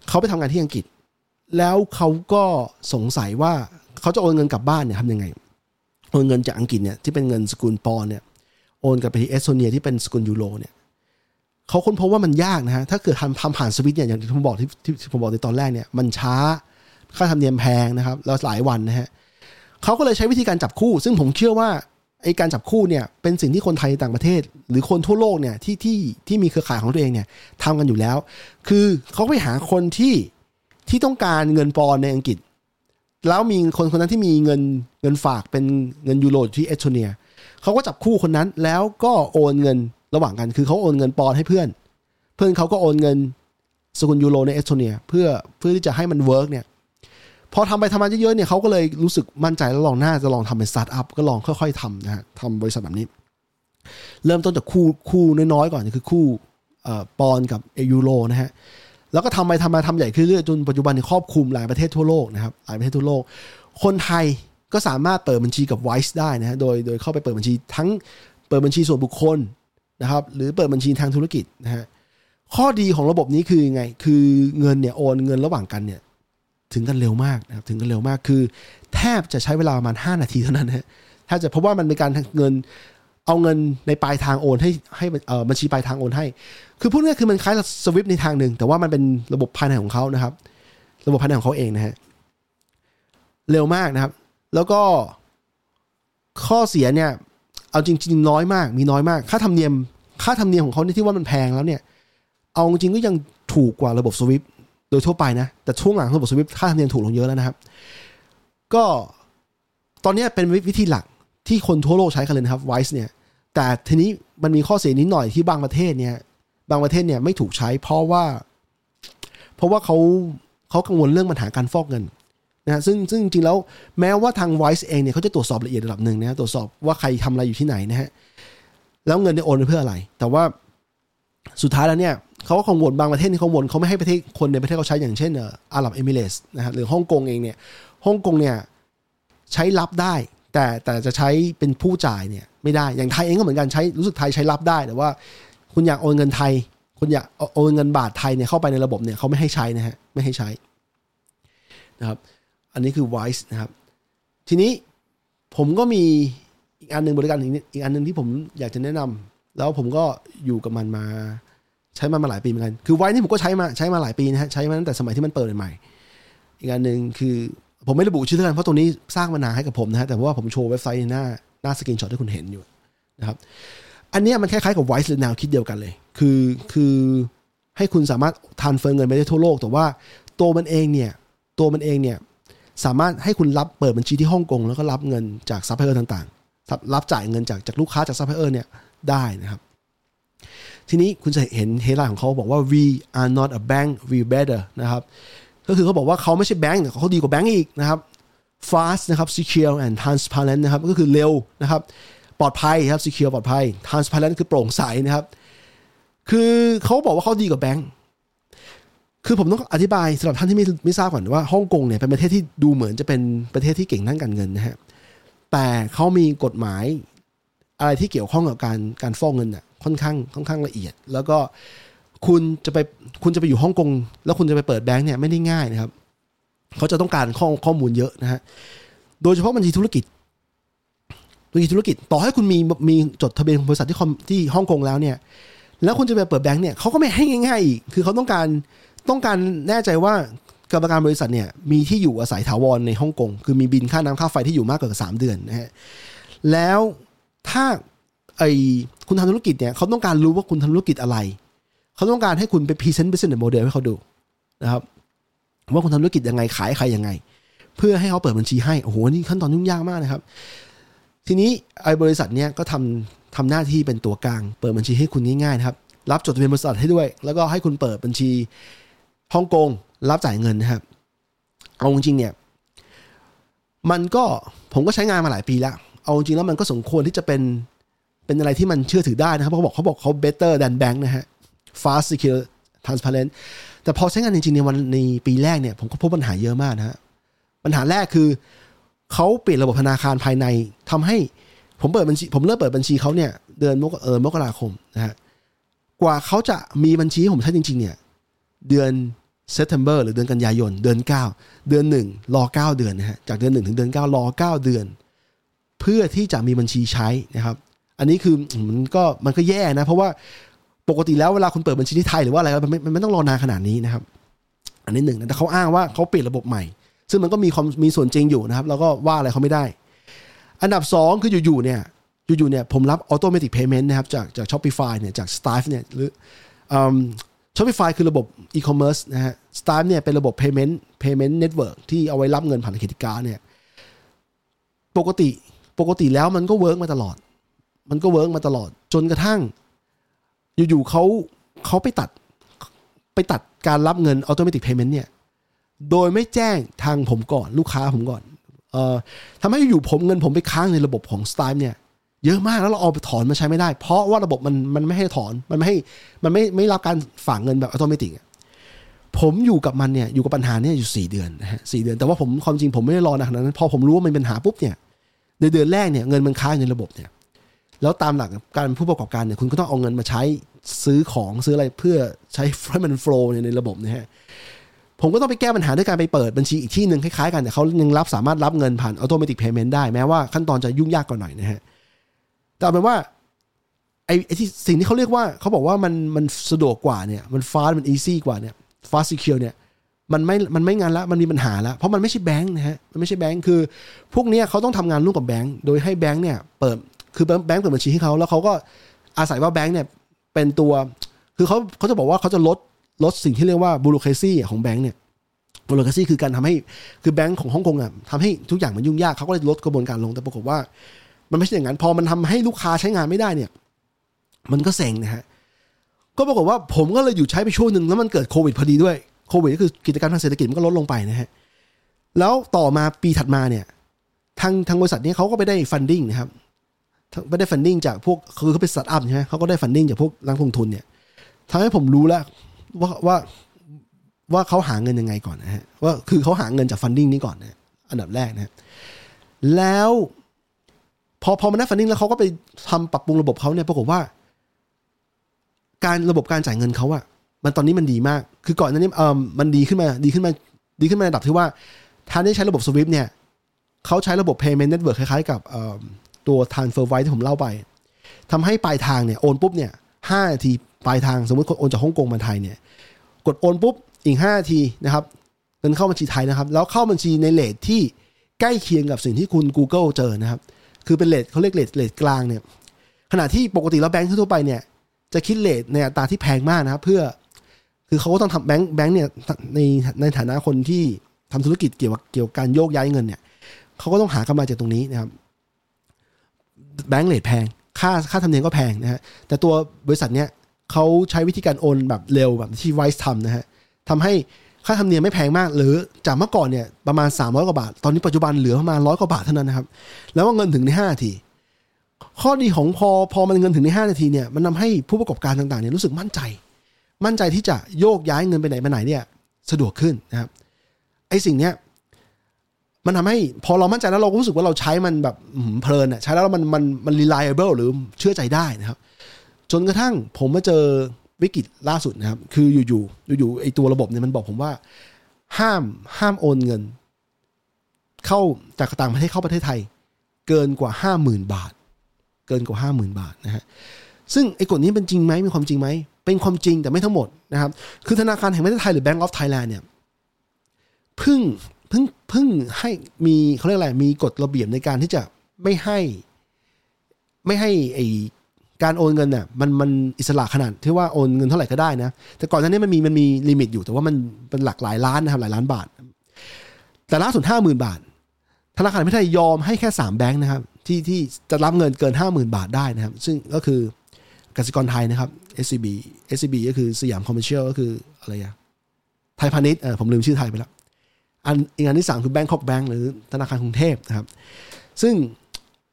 เขาไปทำงานที่อังกฤษ แล้วเขาก็สงสัยว่าเขาจะโอนเงินกลับบ้านเนี่ยทำยังไง โอนเงินจากอังกฤษเนี่ยที่เป็นเงินสกุลปอนเนี่ย โอนกลับไปที่เอสโตเนียที่เป็นสกุลยูโรเนี่ย เขาค้นพบว่ามันยากนะฮะ ถ้าเกิดทำทำผ่านสวิตเนี่ยอย่างที่ผมบอกที่ที่ผมบอกในตอนแรกเนี่ยมันช้า ค่าธรรมเนียมแพงนะครับแล้วหลายวันนะฮะเขาก็เลยใช้วิธีการจับคู่ ซึ่งผมเชื่อว่าไอการจับคู่เนี่ยเป็นสิ่งที่คนไทยต่างประเทศ หรือคนทั่วโลกเนี่ยที่ที่ที่มีเครือข่ายของตัวเองเนี่ยทำกันอยู่แล้ว คือเขาไปหาคนที่ที่ต้องการเงินปอนด์ในอังกฤษ แล้วมีคนคนนั้นที่มีเงินเงินฝากเป็นเงินยูโรที่เอสโตเนียเขาก็จับคู่คนนั้นแล้วก็โอนเงิน ระหว่างกันคือเขาโอนเงินปอนด์ให้เพื่อน เพื่อนเขาก็โอนเงินสกุลยูโรในเอสโตเนีย เพื่อเพื่อที่จะให้มัน work เนี่ยพอทำไปทำมาเยอะๆเนี่ยเขาก็เลยรู้สึกมั่นใจแล้วลองน่าจะลองทำเป็นสตาร์ทอัพก็ลองค่อยๆทำนะฮะทำบริษัทแบบนี้ เริ่มต้นจากคู่คู่น้อยๆก่อนคือคู่ปอนกับเอยูโรนะฮะแล้วก็ทำไปทำมาทำใหญ่ขึ้นเรื่อยจนปัจจุบันครอบคลุมหลายประเทศทั่วโลกนะครับหลายประเทศทั่วโลก คนไทยก็สามารถเปิดบัญชีกับ Wise ได้นะฮะโดยโดยเข้าไปเปิดบัญชีทั้งเปิดบัญชีส่วนบุคคล นะครับหรือเปิดบัญชีทางธุรกิจนะฮะข้อดีของระบบนี้คือไง คือเงินเนี่ยโอนเงินระหว่างกันเนี่ยถึงกันเร็วมากนะครับถึงกันเร็วมากคือ แทบจะใช้เวลาประมาณ 5 นาทีเท่านั้นฮะถ้าจะเพราะว่ามันเป็นการเงินเอาเงินในปลายทางโอนให้ให้บัญชีปลายทางโอนให้ คือพูดง่ายคือมันคล้ายสวิฟในทางหนึ่ง แต่ว่ามันเป็นระบบภายในของเขานะครับ ระบบภายในของเขาเองนะฮะเร็วมากนะครับ แล้วก็ข้อเสียเนี่ย เอาจริง ๆ น้อยมาก มีน้อยมาก ค่าธรรมเนียม ค่าธรรมเนียมของเขาที่ว่ามันแพงแล้วเนี่ย เอาจริงก็ยังถูกกว่าระบบสวิฟโดยทั่วไปนะ แต่ช่วงหลังระบบสวิฟค่าธรรมเนียมถูกลงเยอะแล้วนะครับ ก็ตอนนี้เป็นวิธีหลักที่คนทั่วโลกใช้กันเลยนะครับไวส์เนี่ย แต่ทีนี้มันมีข้อเสียนิดหน่อยที่บางประเทศเนี่ย บางประเทศเนี่ยไม่ถูกใช้เพราะว่า เพราะว่าเขาเขากังวลเรื่องปัญหาการฟอกเงิน นะซึ่งซึ่งจริงๆแล้วแม้ว่าทาง Wise เองเนี่ยเขาจะตรวจสอบละเอียดระดับหนึ่งนะตรวจสอบว่าใครทำอะไรอยู่ที่ไหนนะฮะแล้วเงินเนี่ยโอนไปเพื่ออะไร แต่ว่าสุดท้ายแล้วเนี่ยเขาก็กังวลบางประเทศที่กังวลเขาไม่ให้ประเทศคนในประเทศเขาใช้อย่างเช่นอาหรับเอมิเรสนะครับหรือฮ่องกงเองเนี่ยฮ่องกงเนี่ยใช้รับได้ แต่แต่จะใช้เป็นผู้จ่ายเนี่ยไม่ได้อย่างไทยเองก็เหมือนกันใช้รู้สึกไทยใช้รับได้แต่ว่า คุณอยากโอนเงินไทย คุณอยากโอนเงินบาทไทยเนี่ยเข้าไปในระบบเนี่ยเขาไม่ให้ใช้นะฮะไม่ให้ใช้นะครับ อันนี้คือ Wise นะครับ ทีนี้ผมก็มีอีกอันหนึ่งบริการอีกอันหนึ่งที่ผมอยากจะแนะนำแล้วผมก็อยู่กับมันมาใช้มันมาหลายปีเหมือนกัน คือไว้นี่ผมก็ใช้มาใช้มาหลายปีนะฮะใช้มาตั้งแต่สมัยที่มันเปิดใหม่ อีกอันหนึ่งคือผมไม่ระบุชื่อแล้วกันเพราะตัวนี้สร้างตำนานให้กับผมนะฮะแต่ว่าผมโชว์เว็บไซต์หน้าหน้า screenshot ที่คุณเห็นอยู่นะครับ อันนี้มันคล้ายๆกับ Wise หรือแนวคิดเดียวกันเลย คือคือให้คุณสามารถ transfer เงินไปได้ทั่วโลก แต่ว่าตัวมันเองเนี่ยตัวมันเองเนี่ย สามารถให้คุณรับเปิดบัญชีที่ฮ่องกงแล้วก็รับเงินจากซัพพลายเออร์ต่างๆ รับจ่ายเงินจากจากลูกค้าจากซัพพลายเออร์เนี่ยได้นะครับ ทีนี้คุณจะเห็นเฮลาของเขาบอกว่า we are not a bank we better นะครับ ก็คือเขาบอกว่าเขาไม่ใช่แบงก์แต่เขาดีกว่าแบงก์อีกนะครับ fast นะครับ secure and transparent นะครับ ก็คือเร็วนะครับ ปลอดภัยครับ secure ปลอดภัย transparent คือโปร่งใสนะครับ คือเขาบอกว่าเขาดีกว่าแบงก์ คือผมต้องอธิบายสำหรับท่านที่ไม่ไม่ทราบก่อนว่าฮ่องกงเนี่ยเป็นประเทศที่ดูเหมือนจะเป็นประเทศที่เก่งด้านการเงินนะฮะแต่เขามีกฎหมายอะไรที่เกี่ยวข้องกับการการฟอกเงินน่ะค่อนข้างค่อนข้างละเอียด แล้วก็คุณจะไปคุณจะไปอยู่ฮ่องกงแล้วคุณจะไปเปิดแบงก์เนี่ยไม่ได้ง่ายนะครับเขาจะต้องการข้อข้อมูลเยอะนะฮะโดยเฉพาะบัญชีธุรกิจบัญชีธุรกิจ ต่อให้คุณมีมีจดทะเบียนบริษัทที่ที่ฮ่องกงแล้วเนี่ย แล้วคุณจะไปเปิดแบงก์เนี่ยเขาก็ไม่ให้ง่ายๆอีกคือเขาต้องการ ต้องการแน่ใจว่ากรรมการบริษัทเนี่ยมีที่อยู่อาศัยถาวรในฮ่องกงคือมีบินค่าน้ำค่าไฟที่อยู่มากกว่าสามเดือนนะฮะแล้วถ้าไอคุณทำธุรกิจเนี่ยเขาต้องการรู้ว่าคุณทำธุรกิจอะไร เขาต้องการให้คุณไปพรีเซนต์ business model ให้เขาดูนะครับว่าคุณทำธุรกิจยังไงขายใครยังไง เพื่อให้เขาเปิดบัญชีให้ โอ้โหนี่ขั้นตอนยุ่งยากมากนะครับ ทีนี้ไอ้บริษัทเนี้ยก็ทำทำหน้าที่เป็นตัวกลาง เปิดบัญชีให้คุณง่ายๆนะครับ รับจดทะเบียนบริษัทให้ด้วย แล้วก็ให้คุณเปิดบัญชี ฮ่องกงรับจ่ายเงินนะครับเอาจริงๆเนี่ย มันก็ผมก็ใช้งานมาหลายปีแล้ว เอาจริงแล้วมันก็สมควรที่จะเป็นเป็นอะไรที่มันเชื่อถือได้นะครับ เพราะเขาบอกเขาบอกเขา better than bank นะฮะ fast secure transparent แต่พอใช้งานจริงๆในวันในปีแรกเนี่ย ผมก็พบปัญหาเยอะมากนะฮะ ปัญหาแรกคือ เขาเปลี่ยนระบบธนาคารภายในทำให้ผมเปิดบัญชี ผมเริ่มเปิดบัญชีเขาเนี่ย เดือนมกเออมกราคมนะฮะ กว่าเขาจะมีบัญชีผมใช้จริง ๆ เนี่ย เดือนเซ p เ e มเบอร์หรือเดือนกันยายน เดือน 9 เดือน 1 รอ 9 เดือนนะฮะจากเดือน 1 ถึงเดือน 9 รอ 9 เดือน เพื่อที่จะมีบัญชีใช้นะครับ อันนี้คือมันก็มันก็แย่นะ เพราะว่าปกติแล้วเวลาคุณเปิดบัญชีที่ไทยหรือว่าอะไรมันไม่มันไม่ต้องรอนานขนาดนี้นะครับ อันนี้หนึ่งนะแต่เขาอ้างว่าเขาเปลี่ยนระบบใหม่ ซึ่งมันก็มีความมีส่วนจริงอยู่นะครับ แล้วก็ว่าอะไรเขาไม่ได้ อันดับ 2 คืออยู่ๆเนี่ยอยู่ๆเนี่ยผมรับ automatic payment นะครับจากจาก Shopify เนี่ยจาก Stripe เนี่ยหรืออืม Shopify คือระบบ e-commerce นะฮะ Stripe เนี่ยเป็นระบบ payment payment network ที่เอาไว้รับเงินผ่าน credit card เนี่ย ปกติปกติแล้วมันก็ work มาตลอด มันก็ work มาตลอด จนกระทั่ง อยู่ๆเขาเขาไปตัด ไปตัดการรับเงิน automatic payment เนี่ย โดยไม่แจ้งทางผมก่อนลูกค้าผมก่อน เอ่อทำให้อยู่ผมเงินผมไปค้างในระบบของ Stripe เนี่ย เยอะมากแล้วเราเอาไปถอนมาใช้ไม่ได้ เพราะว่าระบบมันมันไม่ให้ถอนมันไม่ให้มันไม่ไม่รับการฝากเงินแบบอัตโนมัติผมอยู่กับมันเนี่ยอยู่กับปัญหาเนี่ยอยู่สี่เดือนนะฮะสี่เดือนแต่ว่าผมความจริงผมไม่ได้รอนานขนาดนั้นพอผมรู้ว่ามันเป็นปัญหาปุ๊บเนี่ยในเดือนแรกเนี่ยเงินมันค้างอยู่ในระบบเนี่ยแล้วตามหลักการผู้ประกอบการเนี่ยคุณก็ต้องเอาเงินมาใช้ซื้อของซื้ออะไรเพื่อใช้ให้มัน flow ในระบบนะฮะผมก็ต้องไปแก้ปัญหาด้วยการไปเปิดบัญชีอีกที่หนึ่งคล้ายๆกันแต่เขายังรับสามารถรับเงินผ่านอัตโนมัติ payment ได้แม้ว่าขั้นตอนจะยุ่งยากกว่าหน่อยนะฮะ แต่เอาเป็นว่าไอ้ที่สิ่งที่เขาเรียกว่าเขาบอกว่ามันมันสะดวกกว่าเนี่ยมัน fast มัน easy กว่าเนี่ย fast secure เนี่ยมันไม่มันไม่งานละมันมีปัญหาละเพราะมันไม่ใช่แบงค์นะฮะมันไม่ใช่แบงค์คือ พวกเนี้ยเขาต้องทำงานร่วมกับแบงค์โดยให้แบงค์เนี่ยเปิดคือแบงค์เปิดบัญชีให้เขาแล้วเขาก็อาศัยว่าแบงค์เนี่ยเป็นตัว คือเขาเขาจะบอกว่าเขาจะลดลดสิ่งที่เรียกว่า bureaucracy ของแบงค์เนี่ย bureaucracy คือการทำให้คือแบงค์ของฮ่องกงอะทำให้ทุกอย่างมันยุ่งยากเขาก็เลยลดกระบวนการลงแต่ปรากฏว่า มันไม่ใช่อย่างนั้น พอมันทำให้ลูกค้าใช้งานไม่ได้เนี่ย มันก็เซ็งนะฮะก็ปรากฏว่าผมก็เลยอยู่ใช้ไปช่วงหนึ่งแล้วมันเกิดโควิดพอดีด้วยโควิดก็คือกิจการทางเศรษฐกิจมันก็ลดลงไปนะฮะแล้วต่อมาปีถัดมาเนี่ย ทางทางบริษัทนี้เขาก็ไปได้ funding นะครับไม่ได้ funding จากพวกคือเขาเป็นสตาร์ทอัพใช่ไหมเขาก็ได้ funding จากพวกนักลงทุนเนี่ยทำให้ผมรู้แล้วว่าว่าว่าเขาหาเงินยังไงก่อนนะฮะว่าคือเขาหาเงินจาก funding นี้ก่อนนะอันดับแรกนะฮะแล้ว อพอมันได้ funding แล้วเขาก็ไปทำปรับปรุงระบบเขาเนี่ยปรากฏว่า การระบบการจ่ายเงินเขาอะมันตอนนี้มันดีมาก คือก่อนหน้านี้เออมันดีขึ้นมาดีขึ้นมาดีขึ้นมาในระดับที่ว่าถ้าได้ใช้ระบบ Swift เนี่ยเขาใช้ระบบ payment network คล้ายๆ กับตัว transfer wire ที่ผมเล่าไปทำให้ปลายทางเนี่ยโอนปุ๊บเนี่ยห้านาทีปลายทางสมมติคนโอนจากฮ่องกงมาไทยเนี่ย กดโอนปุ๊บอีกห้านาทีนะครับเงินเข้าบัญชีไทยนะครับ แล้วเข้าบัญชีในเลทที่ใกล้เคียงกับสิ่งที่คุณ Google เจอนะครับ คือเป็น rate เขาเรียก rate rate กลางเนี่ยขณะที่ปกติแล้วแบงค์ทั่วไปเนี่ยจะคิด rate ในอัตราที่แพงมากนะครับเพื่อ คือเขาก็ต้องทำแบงค์แบงค์เนี่ยในในฐานะคนที่ทำธุรกิจเกี่ยวกับเกี่ยวกับการโยกย้ายเงินเนี่ยเขาก็ต้องหากำไรจากตรงนี้นะครับ แบงค์ rate แพง ค่าค่าธรรมเนียมก็แพงนะฮะแต่ตัวบริษัทเนี้ยเขาใช้วิธีการโอนแบบเร็วแบบที่ Wise ทำนะฮะทำให้ ค่าธรรมเนียมไม่แพงมาก หรือจากเมื่อก่อนเนี่ยประมาณ 300 กว่าบาท ตอนนี้ปัจจุบันเหลือประมาณร้อยกว่าบาทเท่านั้นนะครับ แล้วก็เงินถึงใน5นาที ข้อดีของพอพอมันเงินถึงใน 5 นาทีเนี่ยมันทาให้ผู้ประกอบการต่างๆเนี่ยรู้สึกมั่นใจ มั่นใจที่จะโยกย้ายเงินไปไหนมาไหนเนี่ยสะดวกขึ้นนะครับไอ้สิ่งเนี้ยมันทำให้พอเรามั่นใจแล้วเราก็รู้สึกว่าเราใช้มันแบบเพลินอะใช้แล้วมันมันมัน reliable หรือเชื่อใจได้นะครับ จนกระทั่งผมมาเจอ วิกฤตล่าสุดนะครับ คืออยู่ๆอยู่ๆไอ้ตัวระบบเนี่ยมันบอกผมว่า ห้ามห้ามโอนเงิน เข้าจากต่างประเทศเข้าประเทศไทย เกินกว่าห้าหมื่นบาท เกินกว่าห้าหมื่นบาทนะฮะซึ่งไอ้กฎนี้เป็นจริงไหมมีความจริงไหมเป็นความจริงแต่ไม่ทั้งหมดนะครับ คือธนาคารแห่งประเทศไทยหรือ Bank of Thailand เนี่ยเพิ่งเพิ่งเพิ่งให้มีเขาเรียกอะไรมีกฎระเบียบในการที่จะไม่ให้ ไม่ให้ไอ การโอนเงินเนี่ยมันมันอิสระขนาดที่ว่าโอนเงินเท่าไหร่ก็ได้นะ แต่ก่อนหน้านี้มันมีมันมี limit อยู่แต่ว่ามันเป็นหลักหลายล้านนะครับหลายล้านบาท แต่ล่าสุดห้าหมื่นบาท ธนาคารแห่งไทยยอมให้แค่สามแบงค์นะครับที่ที่จะรับเงินเกินห้าหมื่นบาทได้นะครับ ซึ่งก็คือกสิกรไทยนะครับ SCB SCB ก็คือ Siam Commercial ก็คืออะไรอะไทยพาณิชย์เออผมลืมชื่อไทยไปแล้วอันอีกอันที่สามคือ Bangkok Bank หรือธนาคารกรุงเทพนะครับ ซึ่ง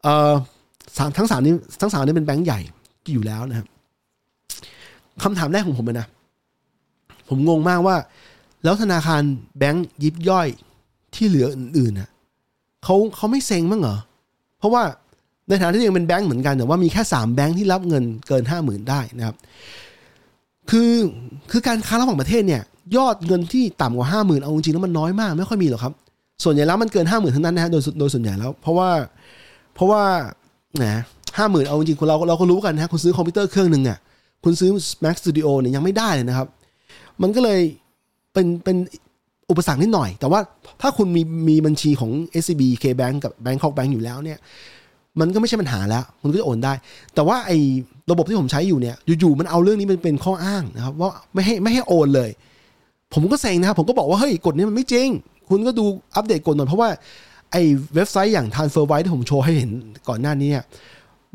เอ่อ ทั้งสามนี้ทั้งสามนี้เป็นแบงก์ใหญ่อยู่แล้วนะครับคำถามแรกของผมนะ ผมงงมากว่า แล้วธนาคารแบงก์ยิบย่อยที่เหลืออื่นๆน่ะเขาเขาไม่เซ็งมั้งเหรอ เพราะว่าในฐานะที่ยังเป็นแบงก์เหมือนกันแต่ว่ามีแค่สามแบงก์ที่รับเงินเกินห้าหมื่นได้นะครับ คือคือการค้าระหว่างประเทศเนี่ย ยอดเงินที่ต่ำกว่าห้าหมื่นเอาจริงๆแล้วมันน้อยมาก ไม่ค่อยมีหรอกครับ ส่วนใหญ่แล้วมันเกินห้าหมื่นทั้งนั้นนะฮะโดยโดยส่วนใหญ่แล้ว เพราะว่าเพราะว่า แหมห้าหมื่นเอาจริงๆเราเราก็รู้กันนะคุณซื้อคอมพิวเตอร์เครื่องหนึ่งอะคุณซื้อ Mac Studio เนี่ยยังไม่ได้เลยนะครับ มันก็เลยเป็นเป็นอุปสรรคนิดหน่อย แต่ว่าถ้าคุณมีมีบัญชีของ SCB KBank กับ Bangkok Bank อยู่แล้วเนี่ย มันก็ไม่ใช่ปัญหาแล้วมันก็จะโอนได้ แต่ว่าไอ้ระบบที่ผมใช้อยู่เนี่ย อยู่ๆ มันเอาเรื่องนี้เป็นเป็นข้ออ้างนะครับ ว่าไม่ให้ไม่ให้โอนเลย ผมก็เซ็งนะครับ ผมก็บอกว่า เฮ้ย กฎนี้มันไม่จริง คุณก็ดูอัปเดตกฎหน่อยเพราะว่า ไอ้เว็บไซต์อย่าง TransferWise ที่ผมโชว์ให้เห็นก่อนหน้านี้เนี่ย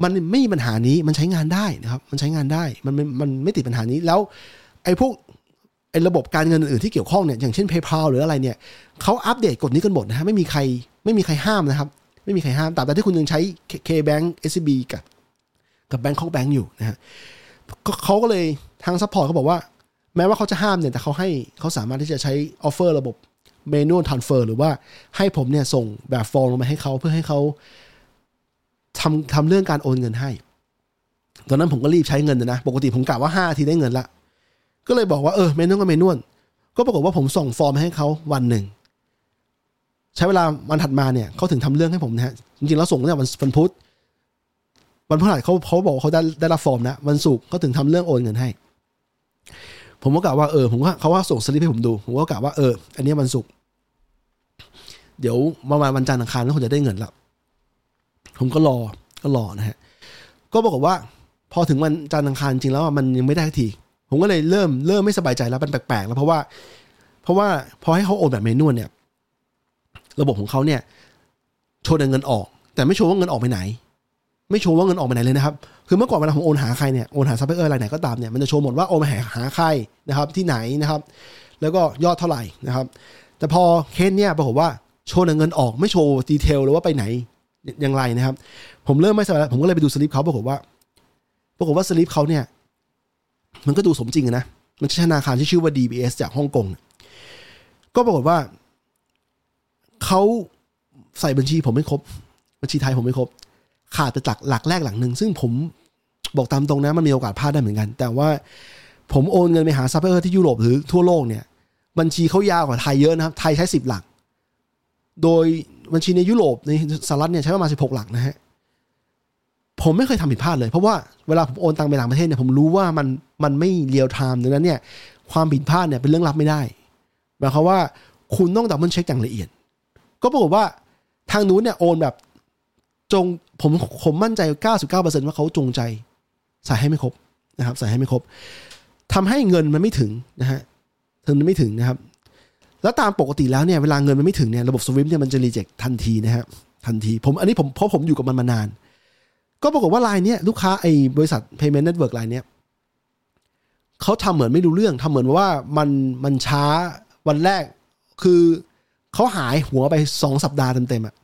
มันไม่มีปัญหานี้มันใช้งานได้นะครับ มันใช้งานได้มันมันไม่ติดปัญหานี้แล้วไอ้พวกไอ้ระบบการเงินอื่นๆที่เกี่ยวข้องเนี่ยอย่างเช่น PayPal หรืออะไรเนี่ยเขาอัปเดตกฎนี้กันหมดนะฮะไม่มีใครไม่มีใครห้ามนะครับ ไม่มีใครห้ามแต่ที่คุณยังใช้ K-Bank SCB กับกับ Bangkok Bank อยู่นะฮะเขาก็เลยทาง support เขาบอกว่า แม้ว่าเขาจะห้ามเนี่ยแต่เขาให้เขาสามารถที่จะใช้ offer ระบบ manual transfer หรือว่าให้ผมเนี่ยส่งแบบฟอร์มลงมาให้เขาเพื่อให้เขาทำทำเรื่องการโอนเงินให้ ตอนนั้นผมก็รีบใช้เงินนะ ปกติผมกะว่าห้าทีได้เงินละ ก็เลยบอกว่าเออ manual ก็ manual ก็ปรากฏว่าผมส่งฟอร์มให้เขาวันหนึ่ง ใช้เวลาวันถัดมาเนี่ยเขาถึงทำเรื่องให้ผมนะฮะ จริงๆแล้วส่งเนี่ยวันวันพุธวันพฤหัสเขาเขาบอกเขาได้ได้รับฟอร์มนะวันศุกร์เขาถึงทำเรื่องโอนเงินให้ ผมก็กะว่าเออผมก็เขาว่าส่งสลิปให้ผมดู ผมก็กะว่าเออ อันนี้วันศุกร์เดี๋ยวประมาณวันจันทร์อังคารก็คงจะได้เงินละผมก็รอก็รอนะฮะ ก็บอกว่า พอถึงวันจันทร์อังคารจริงแล้วมันยังไม่ได้ที ผมก็เลยเริ่มเริ่มไม่สบายใจแล้วมันแปลกๆแล้วเพราะว่า เพราะว่าพอให้เขาโอนแบบ manual เนี่ย ระบบของเขาเนี่ยโชว์เงินออก แต่ไม่โชว์ว่าเงินออกไปไหน ไม่โชว์ว่าเงินออกไปไหนเลยนะครับ คือเมื่อก่อนเวลาผมโอนหาใครเนี่ย โอนหาซัพพลายเออร์อะไรไหนก็ตามเนี่ย มันจะโชว์หมดว่าโอนมาหาใครนะครับ ที่ไหนนะครับ แล้วก็ยอดเท่าไหร่นะครับ แต่พอเคสเนี้ยปรากฏว่าโชว์เงินออกไม่โชว์ detail หรือว่าไปไหนอย่างไรนะครับ ผมเริ่มไม่สบายผมก็เลยไปดูสลิปเขาปรากฏว่า ปรากฏว่าสลิปเขาเนี่ย มันก็ดูสมจริงนะ มันใช่ธนาคารที่ชื่อว่า DBS จากฮ่องกง ก็ปรากฏว่าเขาใส่บัญชีผมไม่ครบ บัญชีไทยผมไม่ครบ ขาดไปหลักหลักแรกหลักหนึ่งซึ่งผมบอกตามตรงนะมันมีโอกาสพลาดได้เหมือนกัน แต่ว่าผมโอนเงินไปหาซัพพลายเออร์ที่ยุโรปหรือทั่วโลกเนี่ย บัญชีเขายาวกว่าไทยเยอะนะครับ ไทยใช้สิบหลัก โดยบัญชีในยุโรปในสหรัฐเนี่ยใช้ประมาณสิบหกหลักนะฮะผมไม่เคยทำผิดพลาดเลย เพราะว่าเวลาผมโอนตังไปต่างประเทศเนี่ยผมรู้ว่ามันมันไม่ real-time ดังนั้นเนี่ยความผิดพลาดเนี่ยเป็นเรื่องรับไม่ได้หมายความว่าคุณต้อง double check อย่างละเอียด ก็ปรากฏว่าทางนู้นเนี่ยโอนแบบจง ผมผมมั่นใจ 99%ว่าเขาจงใจ ใส่ให้ไม่ครบนะครับ ใส่ให้ไม่ครบทำให้เงินมันไม่ถึงนะฮะถึงมันไม่ถึงนะครับ แล้วตามปกติแล้วเนี่ยเวลาเงินมันไม่ถึงเนี่ยระบบ SWIFT เนี่ยมันจะ reject ทันทีนะฮะทันที ผมอันนี้ผมเพราะผมอยู่กับมันมานาน ก็ปรากฏว่าลน์เนี่ยลูกค้าไอ้บริษัท payment network ลน์เนี่ยเขาทำเหมือนไม่รู้เรื่องทำเหมือนว่ามันมันช้าวันแรกคือเขาหายหัวไปสองสัปดาห์เต็มๆอะ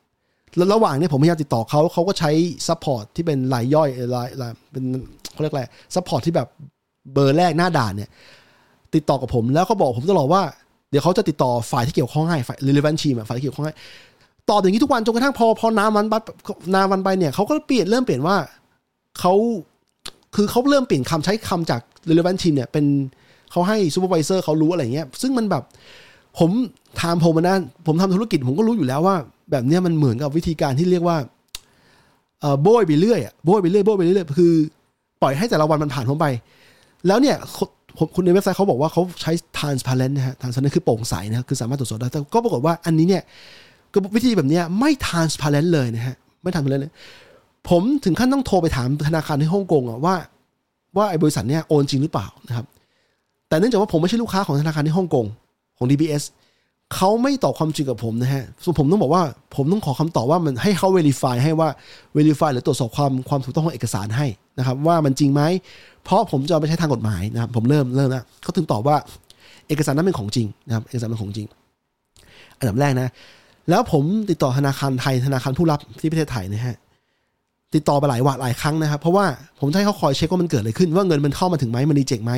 แล้วระหว่างนี้ผมพยายามติดต่อเขาเขาก็ใช้ support ที่เป็นรายย่อยรายรายเป็นเขาเรียกอะไร support ที่แบบเบอร์แรกหน้าด่านเนี่ย ติดต่อกับผมแล้วเขาบอกผมตลอดว่าเดี๋ยวเขาจะติดต่อฝ่ายที่เกี่ยวข้องให้ฝ่าย relevant team อะฝ่ายที่เกี่ยวข้องให้ต่ออย่างนี้ทุกวันจนกระทั่งพอพอนานวันบัดนานวันไปเนี่ยเขาก็เปลี่ยนเริ่มเปลี่ยนว่าเขาคือเขาเริ่มเปลี่ยนคำใช้คำจาก relevant team เนี่ยเป็นเขาให้ supervisor เขารู้อะไรเงี้ย ซึ่งมันแบบ ผมถามผมนะผมทำธุรกิจผมก็รู้อยู่แล้วว่า แบบนี้มันเหมือนกับวิธีการที่เรียกว่าโบยไปเรื่อยอะโบยไปเรื่อยโบยไปเรื่อยคือ ปล่อยให้แต่ละวันมันผ่านพ้นไป แล้วเนี่ยคนผมคุณในเว็บไซต์เขาบอกว่าเขาใช้ transparent นะฮะ transparent คือโปร่งใสนะครับคือสามารถตรวจสอบได้แต่ก็ปรากฏว่าอันนี้เนี่ยก็วิธีแบบนี้ไม่ transparent เลยนะฮะไม่ transparent เลยผมถึงขั้นต้องโทรไปถามธนาคารที่ฮ่องกงอะว่า ว่าไอ้บริษัทเนี่ยโอนจริงหรือเปล่านะครับ แต่เนื่องจากว่าผมไม่ใช่ลูกค้าของธนาคารที่ฮ่องกงของ DBS เขาไม่ตอบความจริงกับผมนะฮะส่วนผมต้องบอกว่า ผมต้องขอคำตอบว่ามันให้เขา verify ให้ว่า verify หรือตรวจสอบความความถูกต้องของเอกสารให้นะครับว่ามันจริงไหม เพราะผมจะเอาไปใช้ทางกฎหมายนะครับผมเริ่มเริ่มแล้วเขาถึงตอบว่าเอกสารนั้นเป็นของจริงนะครับเอกสารเป็นของจริง อันดับแรกนะ แล้วผมติดต่อธนาคารไทยธนาคารผู้รับที่ประเทศไทยนะฮะติดต่อไปหลายวัหลายครั้งนะครับ เพราะว่าผมให้เขาคอยเช็คว่ามันเกิดอะไรขึ้น ว่าเงินมันเข้ามาถึงไหมมันรีเจ็คไหม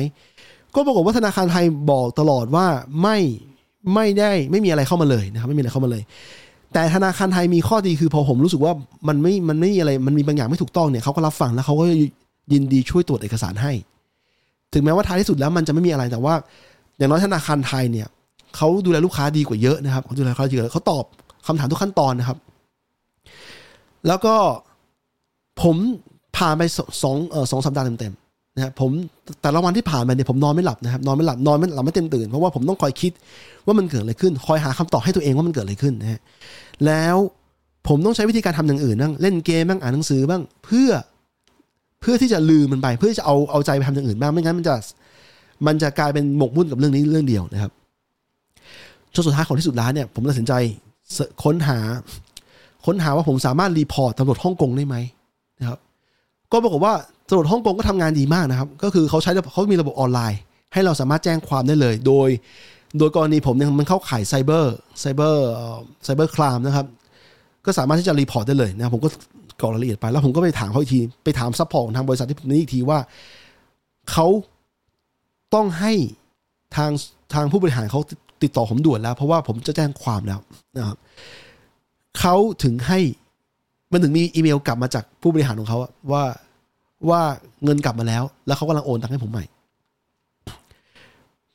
ก็ปรากฏว่าธนาคารไทยบอกตลอดว่าไม่ ไม่ได้ไม่มีอะไรเข้ามาเลยนะครับไม่มีอะไรเข้ามาเลย แต่ธนาคารไทยมีข้อดีคือพอผมรู้สึกว่ามันไม่มันไม่มีอะไรมันมีบางอย่างไม่ถูกต้องเนี่ยเขาก็รับฟังแล้วเขาก็ยินดีช่วยตรวจเอกสารให้ ถึงแม้ว่าท้ายที่สุดแล้วมันจะไม่มีอะไรแต่ว่า อย่างน้อยธนาคารไทยเนี่ยเขาดูแลลูกค้าดีกว่าเยอะนะครับเขาดูแลลูกค้าเยอะเขาตอบคำถามทุกขั้นตอนนะครับ แล้วก็ผมผ่านไปสองสองสัปดาห์เต็มๆ นะครับผมแต่ละวันที่ผ่านไปเนี่ยผมนอนไม่หลับนะครับนอนไม่หลับนอนไม่หลับไม่เต็มตื่นเพราะว่าผมต้องคอยคิดว่ามันเกิดอะไรขึ้น คอยหาคำตอบให้ตัวเองว่ามันเกิดอะไรขึ้นนะฮะแล้วผมต้องใช้วิธีการทำอย่างอื่นบ้างเล่นเกมบ้างอ่านหนังสือบ้างเพื่อเพื่อที่จะลืมมันไป เพื่อจะเอาเอาใจไปทำอย่างอื่นบ้างไม่งั้นมันจะมันจะกลายเป็นหมกมุ่นกับเรื่องนี้เรื่องเดียวนะครับจนสุดท้ายของที่สุดแล้วเนี่ยผมตัดสินใจค้นหา ค้นหาว่าผมสามารถรีพอร์ตตำรวจฮ่องกงได้ไหมนะครับ ก็ปรากฏว่า ตำรวจฮ่องกงก็ทำงานดีมากนะครับ ก็คือเขาใช้เขามีระบบออนไลน์ ให้เราสามารถแจ้งความได้เลย โดย โดยกรณีผมเนี่ยมันเข้าข่าย cyber cyber cyber crime นะครับ ก็สามารถที่จะ report ได้เลยนะผมก็กรอกรายละเอียดไป แล้วผมก็ไปถามเขาอีกที ไปถาม support ของทางบริษัทที่นี้อีกทีว่าเขาต้องให้ทางทางผู้บริหารเขาติดต่อผมด่วนแล้ว เพราะว่าผมจะแจ้งความแล้วนะครับเขาถึงให้มันถึงมีอีเมลกลับมาจากผู้บริหารของเขาว่า ว่าเงินกลับมาแล้ว แล้วเขากำลังโอนตังค์ให้ผมใหม่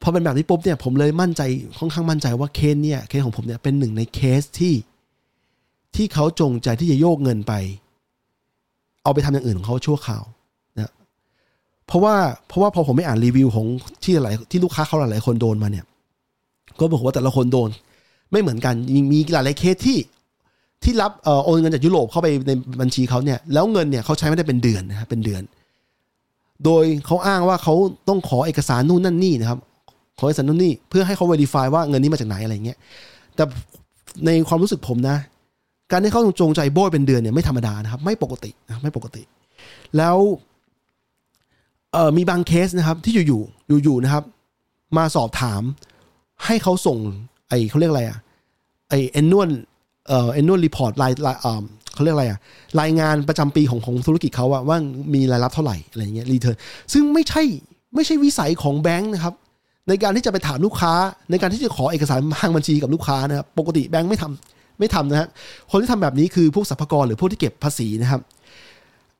พอเป็นแบบนี้ปุ๊บเนี่ยผมเลยมั่นใจค่อนข้างมั่นใจว่าเคสเนี่ยเคสของผมเนี่ยเป็นหนึ่งในเคสที่ที่เขาจงใจที่จะโยกเงินไป เอาไปทำอย่างอื่นของเขาชั่วคราวนะเพราะว่าเพราะว่าพอผมไม่อ่านรีวิวของที่หลายที่ลูกค้าเขาหลายๆคนโดนมาเนี่ย ก็บอกว่าแต่ละคนโดน ไม่เหมือนกันมีมีหลายๆเคสที่ ที่รับเอ่อโอนเงินจากยุโรปเข้าไปในบัญชีเขาเนี่ยแล้วเงินเนี่ยเขาใช้ไม่ได้เป็นเดือนนะครับเป็นเดือน โดยเขาอ้างว่าเขาต้องขอเอกสารนู่นนั่นนี่นะครับ ขอเอกสารนู่นนี่เพื่อให้เขา verify ว่าเงินนี้มาจากไหนอะไรเงี้ยแต่ในความรู้สึกผมนะ การที่เขาจงใจโบยเป็นเดือนเนี่ยไม่ธรรมดานะครับ ไม่ปกตินะไม่ปกติ แล้วเอ่อมีบางเคสนะครับ ที่อยู่ๆอยู่ๆนะครับ มาสอบถามให้เขาส่ง ไอเขาเรียกอะไรอะไอ annual เอ่อ annual report รายรายเอ่อเขาเรียกอะไรอะรายงานประจำปีของของธุรกิจเขาอะว่ามีรายรับเท่าไหร่อะไรเงี้ยรีเทิร์นซึ่งไม่ใช่ไม่ใช่วิสัยของแบงค์นะครับ ในการที่จะไปถามลูกค้า ในการที่จะขอเอกสารทางบัญชีกับลูกค้านะครับปกติแบงค์ไม่ทำไม่ทำนะฮะคนที่ทำแบบนี้คือพวกสรรพากรหรือพวกที่เก็บภาษีนะครับ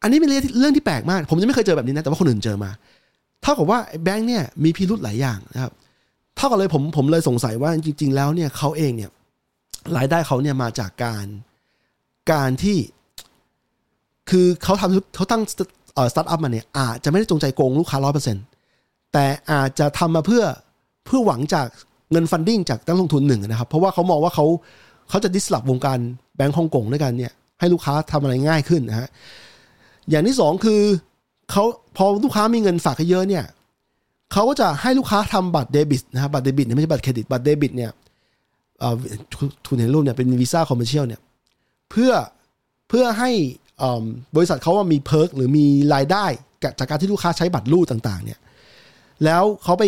อันนี้เป็นเรื่องที่แปลกมาก ผมยังไม่เคยเจอแบบนี้นะแต่ว่าคนอื่นเจอมาเท่ากับว่าแบงค์เนี่ยมีพิรุธหลายอย่างนะครับเท่ากับเลยผมผมเลยสงสัยว่าจริง ๆ แล้วเนี่ยเขาเองเนี่ย รายได้เขาเนี่ยมาจากการการที่ คือเขาทำเขาตั้งเอ่อสตาร์ทอัพมาเนี่ยอาจจะไม่ได้จงใจโกงลูกค้าร้อยเปอร์เซ็นต์แต่อาจจะทำมาเพื่อเพื่อหวังจากเงิน funding จากนักลงทุนหนึ่งนะครับ เพราะว่าเขามองว่าเขาเขาจะ disrupt วงการแบงก์ฮ่องกงด้วยกันเนี่ยให้ลูกค้าทำอะไรง่ายขึ้นนะฮะอย่างที่สองคือเขาพอลูกค้ามีเงินฝากเยอะเนี่ยเขาก็จะให้ลูกค้าทำบัตรเดบิตนะครับบัตรเดบิตเนี่ยไม่ใช่บัตรเครดิตบัตรเดบิตเนี่ย ทุนในรูปเนี่ยเป็น Visa commercial เนี่ยเพื่อเพื่อให้บริษัทเขาว่ามี perk หรือมีรายได้จากการที่ลูกค้าใช้บัตรรูดต่างๆ เนี่ย แล้วเขาไป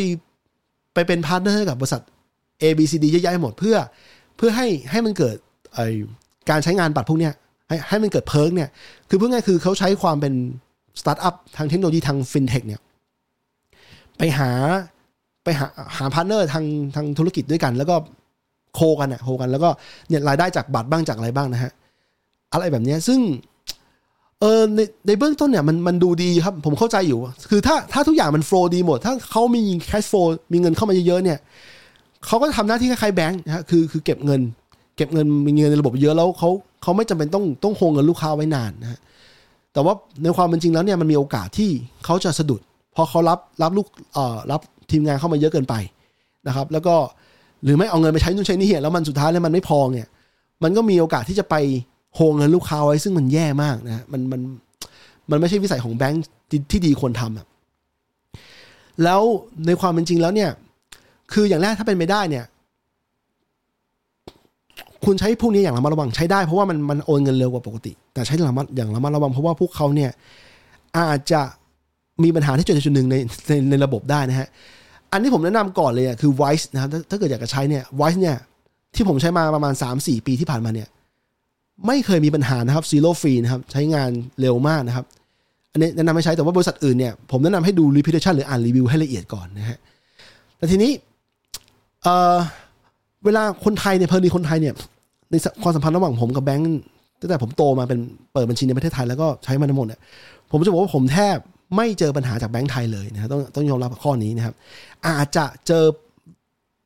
ไปเป็น partner กับบริษัท A B C D เยอะแยะหมดเพื่อเพื่อให้ให้มันเกิดการใช้งานบัตรพวกเนี้ยให้ให้มันเกิด perk เนี่ย คือเพื่อง่ายคือเขาใช้ความเป็นสตาร์ทอัพทางเทคโนโลยีทางฟินเทคเนี่ย ไปหาไปหาหา partner ทางทางธุรกิจด้วยกัน แล้วก็ co กันอะ co กันแล้วก็เนี่ยรายได้จากบัตรบ้างจากอะไรบ้างนะฮะอะไรแบบนี้ซึ่งเออในในเบื้องต้นเนี่ยมันมันดูดีครับ ผมเข้าใจอยู่ คือถ้าถ้าทุกอย่างมันโฟล์ดีหมด ถ้าเขามีแคชโฟลมีเงินเข้ามาเยอะๆเนี่ยเขาก็ทำหน้าที่คล้ายๆแบงค์นะฮะคือคือเก็บเงิน เก็บเงินมีเงินในระบบเยอะแล้วเขาเขาไม่จำเป็นต้องต้องโฮงเงินลูกค้าไว้นานนะฮะแต่ว่าในความเป็นจริงแล้วเนี่ยมันมีโอกาสที่เขาจะสะดุดพราะเขารับรับลูกเอ่อรับทีมงานเข้ามาเยอะเกินไปนะครับ แล้วก็ หรือไม่เอาเงินไปใช้นู่นใช้นี่แล้วมันสุดท้ายแล้วมันไม่พอเนี่ย มันก็มีโอกาสที่จะไปโฮงเงินลูกค้าไว้ซึ่งมันแย่มากนะมันมันมันไม่ใช่วิสัยของแบงค์ที่ดีควรทำอะแล้วในความเป็นจริงแล้วเนี่ย คืออย่างแรกถ้าเป็นไปได้เนี่ย คุณใช้พวกนี้อย่างระมัดระวังใช้ได้เพราะว่ามันมันโอนเงินเร็วกว่าปกติ แต่ใช้ระมัดอย่างระมัดระวังเพราะว่าพวกเขาเนี่ยอาจจะมีปัญหาที่จุดใดจุดหนึ่งในในในระบบได้นะฮะ อันที่ผมแนะนำก่อนเลยคือ Wise นะครับถ้าเกิดอยากจะใช้เนี่ย Wise เนี่ยที่ผมใช้มาประมาณ 3-4 ปีที่ผ่านมาเนี่ยไม่เคยมีปัญหานะครับ zero free นะครับใช้งานเร็วมากนะครับ อันนี้แนะนำให้ใช้แต่ว่าบริษัทอื่นเนี่ยผมแนะนำให้ดู reputation หรืออ่านรีวิวให้ละเอียดก่อนนะฮะแต่ทีนี้เอ่อเวลาคนไทยเนี่ยเพอดีคนไทยเนี่ยในความสัมพันธ์ระหว่างผมกับแบงค์ตั้งแต่ผมโตมาเป็นเปิดบัญชีในประเทศไทยแล้วก็ใช้มาทั้งหมดเนี่ยผมจะบอกว่าผมแทบ ไม่เจอปัญหาจากแบงค์ไทยเลยนะครับต้องต้องยอมรับข้อนี้นะครับ อาจจะเจอ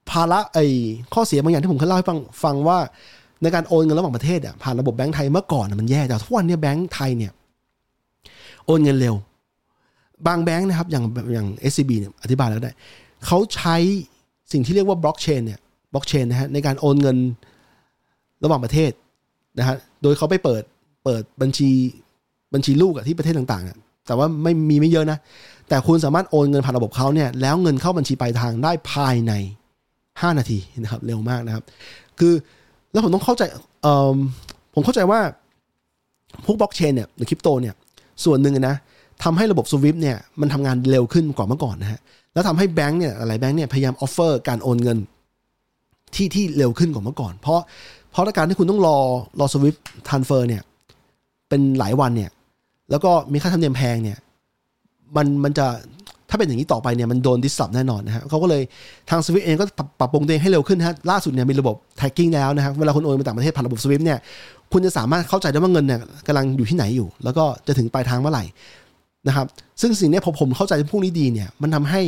ภาระไอ้ข้อเสียบางอย่างที่ผมเคยเล่าให้ฟังฟังว่าในการโอนเงินระหว่างประเทศอะผ่านระบบแบงค์ไทยเมื่อก่อนมันแย่แต่ทุกวันนี้แบงค์ไทยเนี่ยโอนเงินเร็ว บางแบงค์นะครับอย่างอย่าง SCB เนี่ยอธิบายแล้วได้เขาใช้สิ่งที่เรียกว่าบล็อกเชนเนี่ยบล็อกเชนนะฮะในการโอนเงินระหว่างประเทศนะฮะโดยเขาไปเปิดเปิดบัญชีบัญชีลูกอะที่ประเทศต่างๆอะ แต่ว่าไม่มีไม่เยอะนะ แต่คุณสามารถโอนเงินผ่านระบบเขาเนี่ยแล้วเงินเข้าบัญชีปลายทางได้ภายใน 5 นาทีนะครับ เร็วมากนะครับ คือแล้วผมต้องเข้าใจเอ่อผมเข้าใจว่าพวกบล็อกเชนเนี่ยหรือคริปโตเนี่ยส่วนหนึ่งนะทำให้ระบบ SWIFT เนี่ยมันทำงานเร็วขึ้นกว่าเมื่อก่อนนะฮะแล้วทำให้แบงก์เนี่ยหลายแบงก์เนี่ยพยายาม offer การโอนเงินที่ที่เร็วขึ้นกว่าเมื่อก่อน เพราะเพราะการที่คุณต้องรอรอ SWIFT transfer เนี่ยเป็นหลายวันเนี่ย แล้วก็มีค่าธรรมเนียมแพงเนี่ยมันมันจะถ้าเป็นอย่างนี้ต่อไปเนี่ยมันโดน disrupt แน่นอนนะฮะเขาก็เลยทาง SWIFT เองก็ปรับปรุงตัวเองให้เร็วขึ้นนะฮะล่าสุดเนี่ยมีระบบ tracking แล้วนะครับเวลาคุณโอนไปต่างประเทศผ่านระบบ SWIFT เนี่ยคุณจะสามารถเข้าใจได้ว่าเงินเนี่ยกำลังอยู่ที่ไหนอยู่ แล้วก็จะถึงปลายทางเมื่อไหร่นะครับ ซึ่งสิ่งนี้พอผมเข้าใจพวกนี้ดีเนี่ยมันทำให้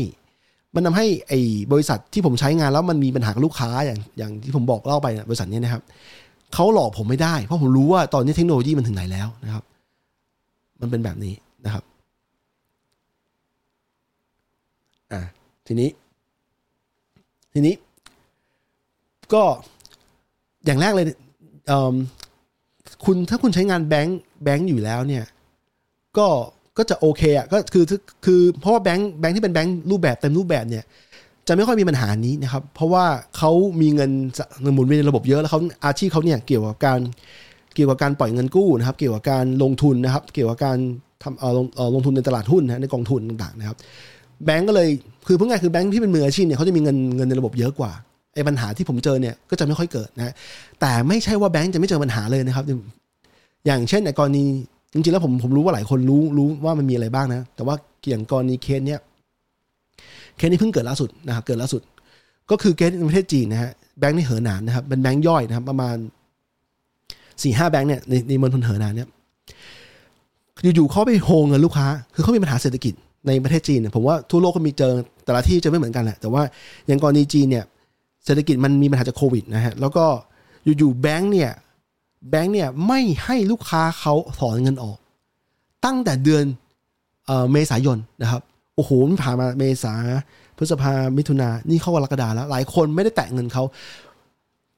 มันทำให้ไอ้บริษัทที่ผมใช้งานแล้วมันมีปัญหากับลูกค้าอย่างอย่างที่ผมบอกเล่าไปเนี่ยบริษัทนี้นะครับเขาหลอกผมไม่ได้ เพราะผมรู้ว่าตอนนี้เทคโนโลยีมันถึงไหนแล้วนะครับ มันเป็นแบบนี้นะครับอะทีนี้ ทีนี้ ก็อย่างแรกเลยเอิ่มคุณถ้าคุณใช้งานแบงค์แบงค์อยู่แล้วเนี่ย ก็ก็จะโอเคอะก็คือคือเพราะว่าแบงค์แบงค์ที่เป็นแบงค์รูปแบบเต็มรูปแบบเนี่ย จะไม่ค่อยมีปัญหานี้นะครับ เพราะว่าเขามีเงินหมุนเวียนในระบบเยอะแล้วเขาอาชีพเขาเนี่ยเกี่ยวกับการ เกี่ยวกับการปล่อยเงินกู้นะครับ เกี่ยวกับการลงทุนนะครับ เกี่ยวกับการทำเอ่อลงเอ่อลงทุนในตลาดหุ้นนะในกองทุนต่างๆนะครับ แบงก์ก็เลยคือเพูดง่ายคือแบงก์ที่เป็นมืออาชีพเนี่ยเขาจะมีเงินเงินในระบบเยอะกว่าไอ้ปัญหาที่ผมเจอเนี่ยก็จะไม่ค่อยเกิดนะแต่ไม่ใช่ว่าแบงก์จะไม่เจอปัญหาเลยนะครับ อย่างเช่นในกรณีจริงๆแล้วผมผมรู้ว่าหลายคนรู้รู้ว่ามันมีอะไรบ้างนะ แต่ว่าอย่างกรณีเคสเนี้ยเคสนี้เพิ่งเกิดล่าสุดนะครับเกิดล่าสุด ก็คือเคสในประเทศจีนนะฮะแบงก์ในเหอหนานนะครับเป็นแบงก์ย่อยนะครับ ประมาณ สี่ห้าแบงก์เนี่ยในในมณฑลเหอหนานเนี่ยอยู่ๆเขาไปโฮงเงินลูกค้า คือเขามีปัญหาเศรษฐกิจในประเทศจีนเนี่ยผมว่าทั่วโลกก็มีเจอแต่ละที่เจอไม่เหมือนกันแหละ แต่ว่าอย่างกรณีจีนเนี่ยเศรษฐกิจมันมีปัญหาจากโควิดนะฮะแล้วก็อยู่ๆแบงก์เนี่ยแบงก์เนี่ยไม่ให้ลูกค้าเขาถอนเงินออก ตั้งแต่เดือนเเมษายนนะครับโอ้โหมันผ่านมาเมษาพฤษภามิถุนานี่เข้ากรกฎาแล้ว หลายคนไม่ได้แตะเงินเขา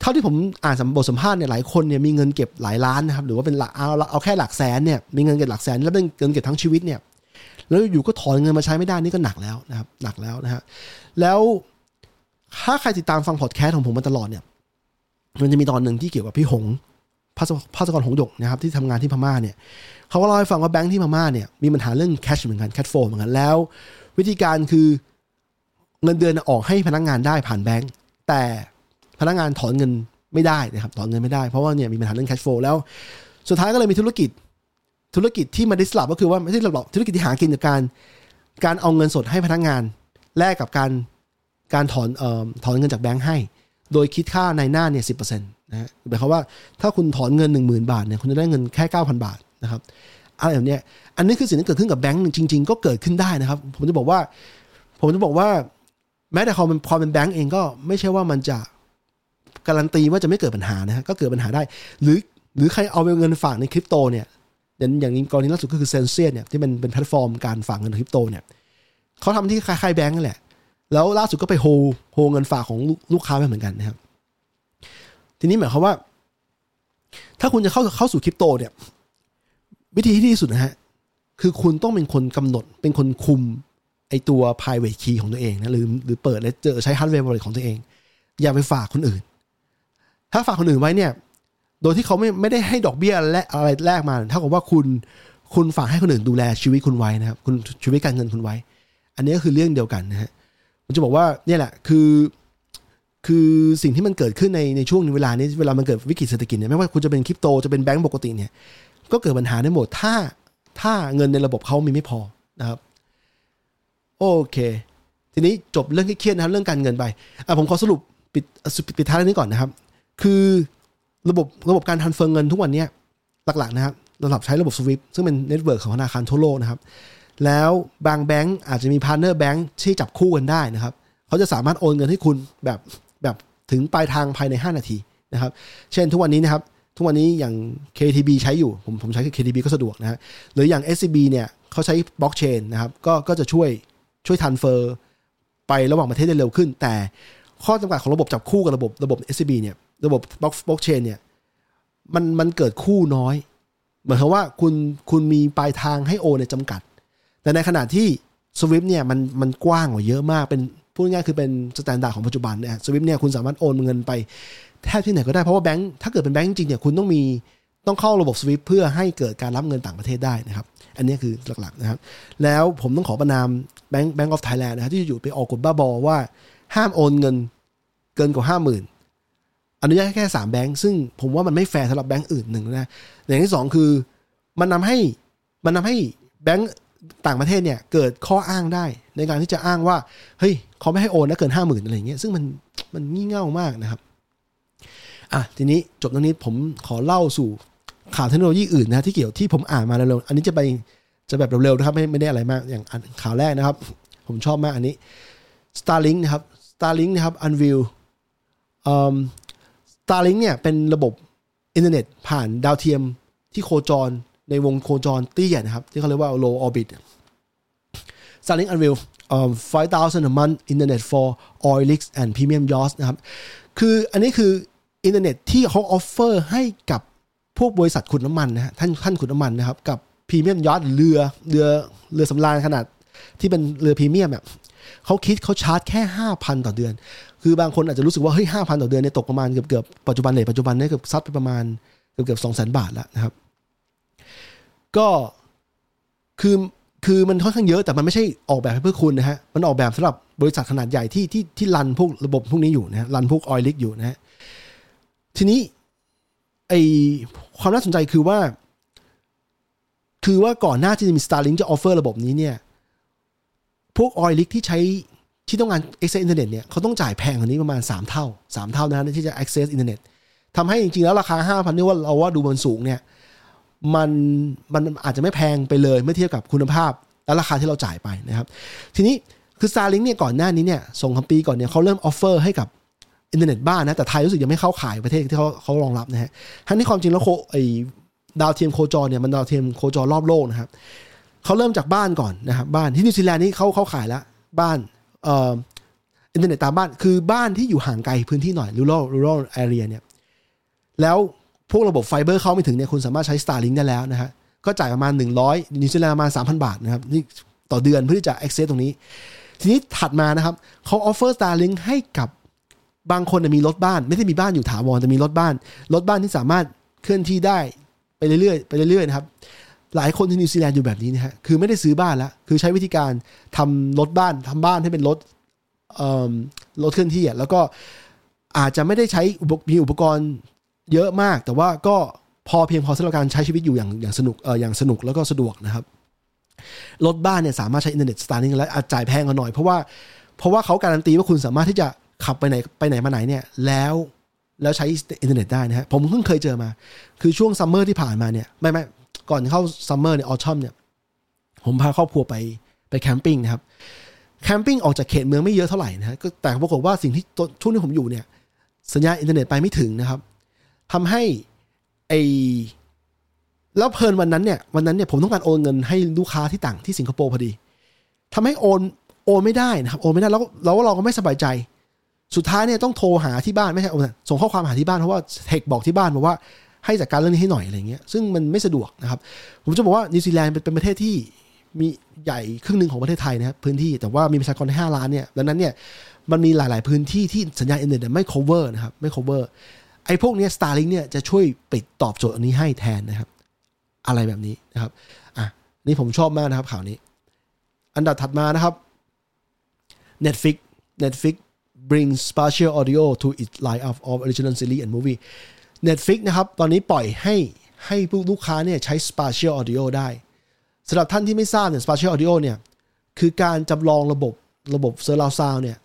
เท่าที่ผมอ่านบทสัมภาษณ์เนี่ยหลายคนเนี่ยมีเงินเก็บหลายล้านนะครับหรือว่าเป็นหลักเอาเอาแค่หลักแสนเนี่ยมีเงินเก็บหลักแสนแล้วเป็นเงินเก็บทั้งชีวิตเนี่ยแล้วอยู่ก็ถอนเงินมาใช้ไม่ได้นี่ก็หนักแล้วนะครับหนักแล้วนะฮะแล้วถ้าใครติดตามฟังพอดแคสต์ของผมมาตลอดเนี่ยมันจะมีตอนหนึ่งที่เกี่ยวกับพี่หงภาสภาสกรหงหยกนะครับที่ทำงานที่พม่าเนี่ยเขาก็เล่าให้ฟังว่าแบงค์ที่พม่าเนี่ยมีปัญหาเรื่อง cash เหมือนกัน cash flow เหมือนกันแล้ว วิธีการคือเงินเดือนออกให้พนักงานได้ผ่านแบงค์แต่ พนักงานถอนเงินไม่ได้นะครับถอนเงินไม่ได้เพราะว่าเนี่ยมีปัญหาเรื่อง cash flow แล้วสุดท้ายก็เลยมีธุรกิจธุรกิจที่มา disrupt ก็คือว่าไม่ใช่หลอกธุรกิจที่หากินจากการ การเอาเงินสดให้พนักงานแลกกับการการถอนเอ่อถอนเงินจากแบงค์ให้ โดยคิดค่าในหน้าเนี่ยสิบเปอร์เซ็นะฮะหมายความว่าถ้าคุณถอนเงิน1 0,000บาทเนี่ยคุณจะได้เงินแค่9,000บาทนะครับอะไรแบบเนี้ยอันนี้คือสิ่งที่เกิดขึ้นกับแบงค์จริง ๆ ก็เกิดขึ้นได้นะครับ ผมจะบอกว่า ผมจะบอกว่า แม้แต่ความเป็นความเป็นแบงก์เองก็ไม่ใช่ว่ามันจะ การันตีว่าจะไม่เกิดปัญหานะฮะก็เกิดปัญหาได้ หรือหรือใครเอาเงินฝากในคริปโตเนี่ยอย่างอย่างนี้กรณีล่าสุดก็คือเซนเซียเนี่ยที่เป็นเป็นแพลตฟอร์มการฝากเงินคริปโตเนี่ยเขาทำที่คล้ายๆแบงก์นั่นแหละ แล้วล่าสุดก็ไปโฮโฮเงินฝากของลูกค้าไปเหมือนกันนะครับ ทีนี้หมายความว่า ถ้าคุณจะเข้าเข้าสู่คริปโตเนี่ย วิธีที่ดีที่สุดนะฮะคือคุณต้องเป็นคนกำหนดเป็นคนคุมไอตัว private key ของตัวเองนะหรือหรือเปิดและเจอใช้ hardware wallet ของตัวเอง อย่าไปฝากคนอื่น ถ้าฝากคนอื่นไว้เนี่ย โดยที่เขาไม่ไม่ได้ให้ดอกเบี้ยและอะไรแรกมาเท่ากับว่าคุณคุณฝากให้คนอื่นดูแลชีวิตคุณไว้นะครับ คุณชีวิตการเงินคุณไว้ อันนี้ก็คือเรื่องเดียวกันนะฮะผมจะบอกว่าเนี่ยแหละคือคือสิ่งที่มันเกิดขึ้นในในช่วงเวลานี้เวลามันเกิดวิกฤตเศรษฐกิจเนี่ยไม่ว่าคุณจะเป็นคริปโตจะเป็นแบงก์ปกติเนี่ย ก็เกิดปัญหาได้หมดถ้าถ้าเงินในระบบเขามีไม่พอนะครับ โอเค ทีนี้จบเรื่องเครียดนะครับเรื่องการเงินไปอะผมขอสรุปปิดปิดท้ายเรื่องนี้ก่อนนะครับ คือระบบระบบการทันเฟิงเงินทุกวันนี้หลักๆนะครับระดับใช้ระบบ SWIFT ซึ่งเป็น network ของธนาคารทั่วโลกนะครับ แล้วบางแบงก์อาจจะมี partner bank ที่จับคู่กันได้นะครับ เขาจะสามารถโอนเงินให้คุณแบบแบบถึงปลายทางภายใน 5 นาทีนะครับ เช่นทุกวันนี้นะครับ ทุกวันนี้อย่าง KTB ใช้อยู่ ผมผมใช้ KTB ก็สะดวกนะฮะหรืออย่าง SCB เนี่ยเขาใช้บล็อกเชนนะครับ ก็ก็จะช่วยช่วย transfer ไประหว่างประเทศได้เร็วขึ้น แต่ข้อจำกัดของระบบจับคู่กับระบบระบบ SCB เนี่ย ระบบบล็อกบล็อกเชนเนี่ยมันมันเกิดคู่น้อย เหมือนกับว่าคุณคุณมีปลายทางให้โอนในจำกัด แต่ในขณะที่ SWIFT เนี่ยมันมันกว้างกว่าเยอะมากเป็นพูดง่ายคือเป็น standard ของปัจจุบันเนี่ย SWIFT เนี่ยคุณสามารถโอนเงินไปแทบที่ไหนก็ได้เพราะว่าแบงค์ถ้าเกิดเป็นแบงค์จริงเนี่ยคุณต้องมีต้องเข้าระบบ SWIFT เพื่อให้เกิดการรับเงินต่างประเทศได้นะครับ อันนี้คือหลักๆนะครับ แล้วผมต้องขอประณามแบงค์ Bank of Thailand นะครับที่อยู่ไปออกกฎบ้าบอว่าห้ามโอนเงินเกินกว่าห้าหมื่น อนุญาตแค่สามแบงค์ซึ่งผมว่ามันไม่แฟร์สำหรับแบงค์อื่นหนึ่งนะอย่างที่สองคือมันทำให้มันทำให้แบงค์ต่างประเทศเนี่ยเกิดข้ออ้างได้ในการที่จะอ้างว่าเฮ้ยเขาไม่ให้โอนนะเกินห้าหมื่นอะไรเงี้ยซึ่งมันมันงี่เง่ามากนะครับอะทีนี้จบตรงนี้ผมขอเล่าสู่ข่าวเทคโนโลยีอื่นนะที่เกี่ยวที่ผมอ่านมาเร็วๆอันนี้จะไปจะแบบเร็วๆนะครับไม่ไม่ได้อะไรมากอย่างข่าวแรกนะครับ ผมชอบมากอันนี้ Starlink นะครับ Starlink นะครับ Unveil Starlink เนี่ยเป็นระบบอินเทอร์เน็ตผ่านดาวเทียมที่โคจรในวงโคจรเตี้ยนะครับ ที่เขาเรียกว่า low orbit Starlink Unveil um, 5,000 a month internet for oil rigs and premium yachts นะครับ คืออันนี้คืออินเทอร์เน็ตที่เขา offer ให้กับพวกบริษัทขุดน้ำมันนะฮะท่านท่านขุดน้ำมันนะครับ กับพรีเมียมยอทเรือเรือเรือสำราญขนาดที่เป็นเรือพรีเมียมอะ เขาคิดเขาชาร์จแค่ห้าพันต่อเดือน คือบางคนอาจจะรู้สึกว่าเฮ้ยห้าพันต่อเดือนเนี่ยตกประมาณเกือบเกือบปัจจุบันเลยปัจจุบันเนี่ยเกือบซัดไปประมาณเกือบเกือบสองแสนบาทแล้วนะครับ ก็คือคือมันค่อนข้างเยอะแต่มันไม่ใช่ออกแบบให้เพื่อคุณนะฮะ มันออกแบบสำหรับบริษัทขนาดใหญ่ที่ที่ที่รันพวกระบบพวกนี้อยู่นะฮะรันพวกออยลิกอยู่นะฮะทีนี้ไอความน่าสนใจคือว่า คือว่าก่อนหน้าที่จะมี Starlink จะ offer ระบบนี้เนี่ย พวก oil rig ที่ใช้ที่ต้องการ access อินเทอร์เน็ตเนี่ยเขาต้องจ่ายแพงกว่านี้ประมาณ 3 เท่า 3 เท่านะที่จะ access อินเทอร์เน็ตทำให้จริงๆแล้วราคา 5,000นี่ว่าเราว่าดูมันสูงเนี่ยมันมันอาจจะไม่แพงไปเลยเมื่อเทียบกับคุณภาพ และราคาที่เราจ่ายไปนะครับ ทีนี้คือ Starlink เนี่ยก่อนหน้านี้เนี่ยสองสามปีก่อนเนี่ยเขาเริ่ม offer ให้กับอินเทอร์เน็ตบ้านนะแต่ไทยรู้สึกยังไม่เข้าข่ายประเทศที่เขาเขารองรับนะฮะทั้งที่ความจริงแล้วโคไอดาวเทียมโคจรเนี่ยมันดาวเทียมโคจรรอบโลกนะครับ เขาเริ่มจากบ้านก่อนนะครับบ้านที่นิวซีแลนด์นี่เขาเขาขายแล้วบ้านเอ่ออินเทอร์เน็ตตามบ้านคือบ้านที่อยู่ห่างไกลพื้นที่หน่อย rural rural area เนี่ยแล้วพวกระบบไฟเบอร์เข้าไม่ถึงเนี่ยคุณสามารถใช้ Starlink ได้แล้วนะฮะก็จ่ายประมาณ 100นิวซีแลนด์ประมาณ 3,000 บาทนะครับนี่ต่อเดือนเพื่อที่จะ access ตรงนี้ ทีนี้ถัดมานะครับเขา offer Starlink ให้กับบางคนมีรถบ้าน ไม่ได้มีบ้านอยู่ถาวรแต่มีรถบ้านรถบ้านที่สามารถเคลื่อนที่ได้ไปเรื่อยๆไปเรื่อยๆนะครับ หลายคนที่นิวซีแลนด์อยู่แบบนี้นะฮะคือไม่ได้ซื้อบ้านแล้วคือใช้วิธีการทำรถบ้านทำบ้านให้เป็นรถรถเคลื่อนที่อะแล้วก็อาจจะไม่ได้ใช้มีอุปกรณ์เยอะมาก แต่ว่าก็พอเพียงพอสำหรับการใช้ชีวิตอยู่อย่างอย่างสนุกเอออย่างสนุกแล้วก็สะดวกนะครับรถบ้านเนี่ยสามารถใช้อินเทอร์เน็ต Starlink และอาจจ่ายแพงกันหน่อย เพราะว่าเพราะว่าเขาการันตีว่าคุณสามารถที่จะขับไปไหนไปไหนมาไหนเนี่ยแล้วแล้วใช้อินเทอร์เน็ตได้นะฮะผมเพิ่งเคยเจอมา คือช่วง summer ที่ผ่านมาเนี่ยไม่ไม่ ก่อนเข้า summer เนี่ยออชอมเนี่ยผมพาครอบครัวไปไป camping นะครับ camping ออกจากเขตเมืองไม่เยอะเท่าไหร่นะฮะก็แต่ปรากฏว่าสิ่งที่ตช่วงที่ผมอยู่เนี่ย สัญญาณอินเทอร์เน็ตไปไม่ถึงนะครับทำให้ไอแล้วเผอิญวันนั้นเนี่ยวันนั้นเนี่ยผมต้องการโอนเงินให้ลูกค้าที่ต่างที่สิงคโปร์พอดีทำให้โอนโอนไม่ได้นะครับโอนไม่ได้แล้วแล้วเราก็ไม่สบายใจ สุดท้ายเนี่ยต้องโทรหาที่บ้านไม่ใช่โอนส่งข้อความหาที่บ้านเพราะว่าเทคบอกที่บ้านบอกว่า ให้จัดการเรื่องนี้ให้หน่อยอะไรเงี้ยซึ่งมันไม่สะดวกนะครับ ผมจะบอกว่านิวซีแลนด์เป็นประเทศที่มีใหญ่ครึ่งหนึ่งของประเทศไทยนะครับพื้นที่แต่ว่ามีประชากรห้าล้านเนี่ยดังนั้นเนี่ยมันมีหลาย ๆ พื้นที่ที่สัญญาณอินเทอร์เน็ตไม่ cover นะครับไม่ cover ไอ้พวกนี้ Starlink เนี่ยจะช่วยปิดตอบโจทย์อันนี้ให้แทนนะครับ อะไรแบบนี้นะครับอะนี่ผมชอบมากนะครับข่าวนี้ อันดับถัดมานะครับ Netflix Netflix brings spatial audio to its lineup of original series and movie Netflix นะครับ ตอนนี้ปล่อยให้ให้ผู้ลูกค้าเนี่ยใช้ spatial audio ได้สำหรับท่านที่ไม่ทราบเนี่ย spatial audio เนี่ย คือการจำลองระบบระบบ surround sound เนี่ย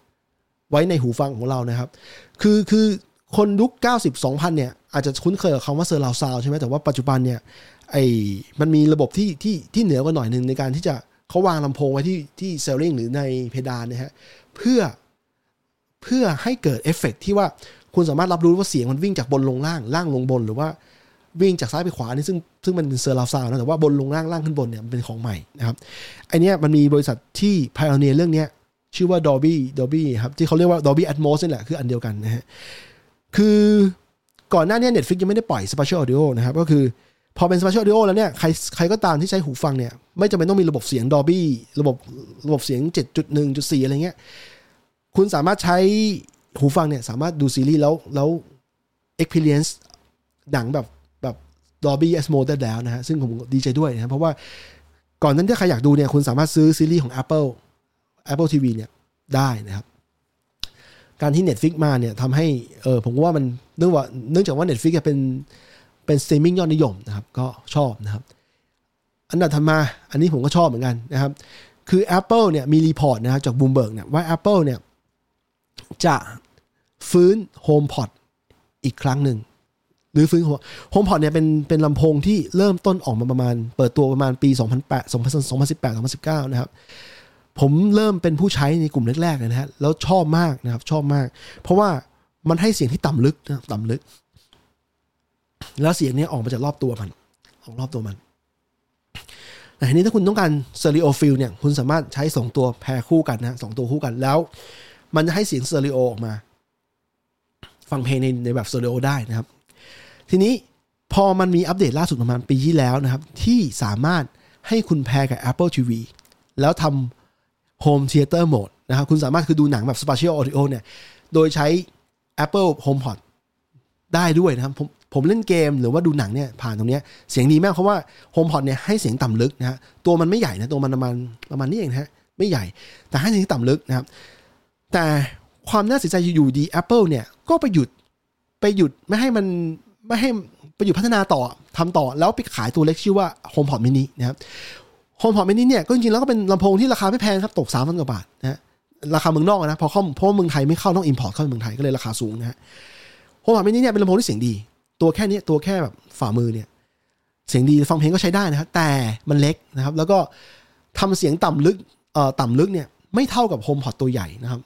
ไว้ในหูฟังของเรานะครับ คือคือคนยุค90 2000 เนี่ย อาจจะคุ้นเคยกับคำว่า surround sound ใช่ไหมแต่ว่าปัจจุบันเนี่ยไอ้มันมีระบบที่ที่ที่เหนือกว่าหน่อยหนึ่งในการที่จะเขาวางลำโพงไว้ที่ที่ ceiling หรือในเพดานนะฮะเพื่อเพื่อให้เกิดเอฟเฟกที่ว่า คุณสามารถรับรู้ว่าเสียงมันวิ่งจากบนลงล่างล่างลงบน หรือว่าวิ่งจากซ้ายไปขวานี่ซึ่งซึ่งมันเป็น surround sound นะแต่ว่าบนลงล่างล่างขึ้นบนเนี่ยมันเป็นของใหม่นะครับไอเนี้ยมันมีบริษัทที่พายเนียเรื่องเนี้ยชื่อว่า Dolby Dolby ครับที่เขาเรียกว่า Dolby Atmos นี่แหละคืออันเดียวกันนะฮะคือก่อนหน้านี้ Netflix ยังไม่ได้ปล่อย Spatial Audio นะครับก็คือพอเป็น Spatial Audio แล้วเนี่ยใครใครก็ตามที่ใช้หูฟังเนี่ยไม่จำเป็นต้องมีระบบเสียง Dolby ระบบระบบเสียง 7.1.4 อะไรเงี้ยคุณสามารถใช้ หูฟังเนี่ยสามารถดูซีรีส์แล้วแล้ว experience หนังแบบแบบ Dolby Atmos ได้แล้วนะฮะ ซึ่งผมดีใจด้วยนะเพราะว่าก่อนนั้นถ้าใครอยากดูเนี่ยคุณสามารถซื้อซีรีส์ของ Apple Apple TV เนี่ยได้นะครับ การที่ Netflix มาเนี่ยทำให้เออผมว่ามันเนื่องว่าเนื่องจากว่า Netflix เป็นเป็นสตรีมมิ่งยอดนิยมนะครับ ก็ชอบนะครับ อันดับถัดมาอันนี้ผมก็ชอบเหมือนกันนะครับ คือ Apple เนี่ยมี report นะครับจาก Bloomberg เนี่ยว่า Apple เนี่ยจะ ฟื้น HomePod อีกครั้งหนึ่ง หรือฟื้น HomePod เนี่ยเป็นเป็นลำโพงที่เริ่มต้นออกมาประมาณ เปิดตัวประมาณปี 2008 2018 2019 นะครับ ผมเริ่มเป็นผู้ใช้ในกลุ่มแรกๆเลยนะฮะแล้วชอบมากนะครับ ชอบมาก เพราะว่ามันให้เสียงที่ต่ำลึกนะต่ำลึก แล้วเสียงนี้ออกมาจากรอบตัวมัน ออกรอบตัวมันแต่ทีนี้ถ้าคุณต้องการ stereo feel เนี่ยคุณสามารถใช้สองตัว pair คู่กันนะสองตัวคู่กันแล้ว มันจะให้เสียงเตอริโอออกมา ฟังเพลงในในแบบสตอริโอได้นะครับ ทีนี้พอมันมีอัปเดตล่าสุดประมาณปีที่แล้วนะครับ ที่สามารถให้คุณแพรกับ Apple TV แล้วทำ Home Theater Mode นะครับคุณสามารถคือดูหนังแบบ Spatial Audio เนี่ย โดยใช้ Apple HomePod ได้ด้วยนะครับผมผมเล่นเกมหรือว่าดูหนังเนี่ยผ่านตรงนี้เสียงดีมากเพราะว่า HomePod เนี่ยให้เสียงต่ำลึกนะฮะตัวมันไม่ใหญ่นะตัวมันประมาณประมาณนี้เองนะฮะไม่ใหญ่แต่ให้เสียงต่ำลึกนะครับ แต่ ความน่าเสียใจอยู่ดี Apple เนี่ยก็ไปหยุดไปหยุดไม่ให้มันไม่ให้ไปหยุดพัฒนาต่อทำต่อแล้วไปขายตัวเล็กชื่อว่า HomePod mini นะครับ HomePod mini เนี่ยก็จริงๆแล้วก็เป็นลำโพงที่ราคาไม่แพงครับตกสามพันกว่าบาทนะราคาเมืองนอกนะพอเข้าเพราะเมืองไทยไม่เข้าต้องอินพอร์ตเข้าเมืองไทยก็เลยราคาสูงนะฮะ HomePod mini เนี่ยเป็นลำโพงที่เสียงดี ตัวแค่นี้ตัวแค่แบบฝ่ามือเนี่ยเสียงดีฟังเพลงก็ใช้ได้นะครับแต่มันเล็กนะครับ แล้วก็ทำเสียงต่ำลึกเอ่อต่ำลึกเนี่ยไม่เท่ากับ HomePod ตัวใหญ่นะครับ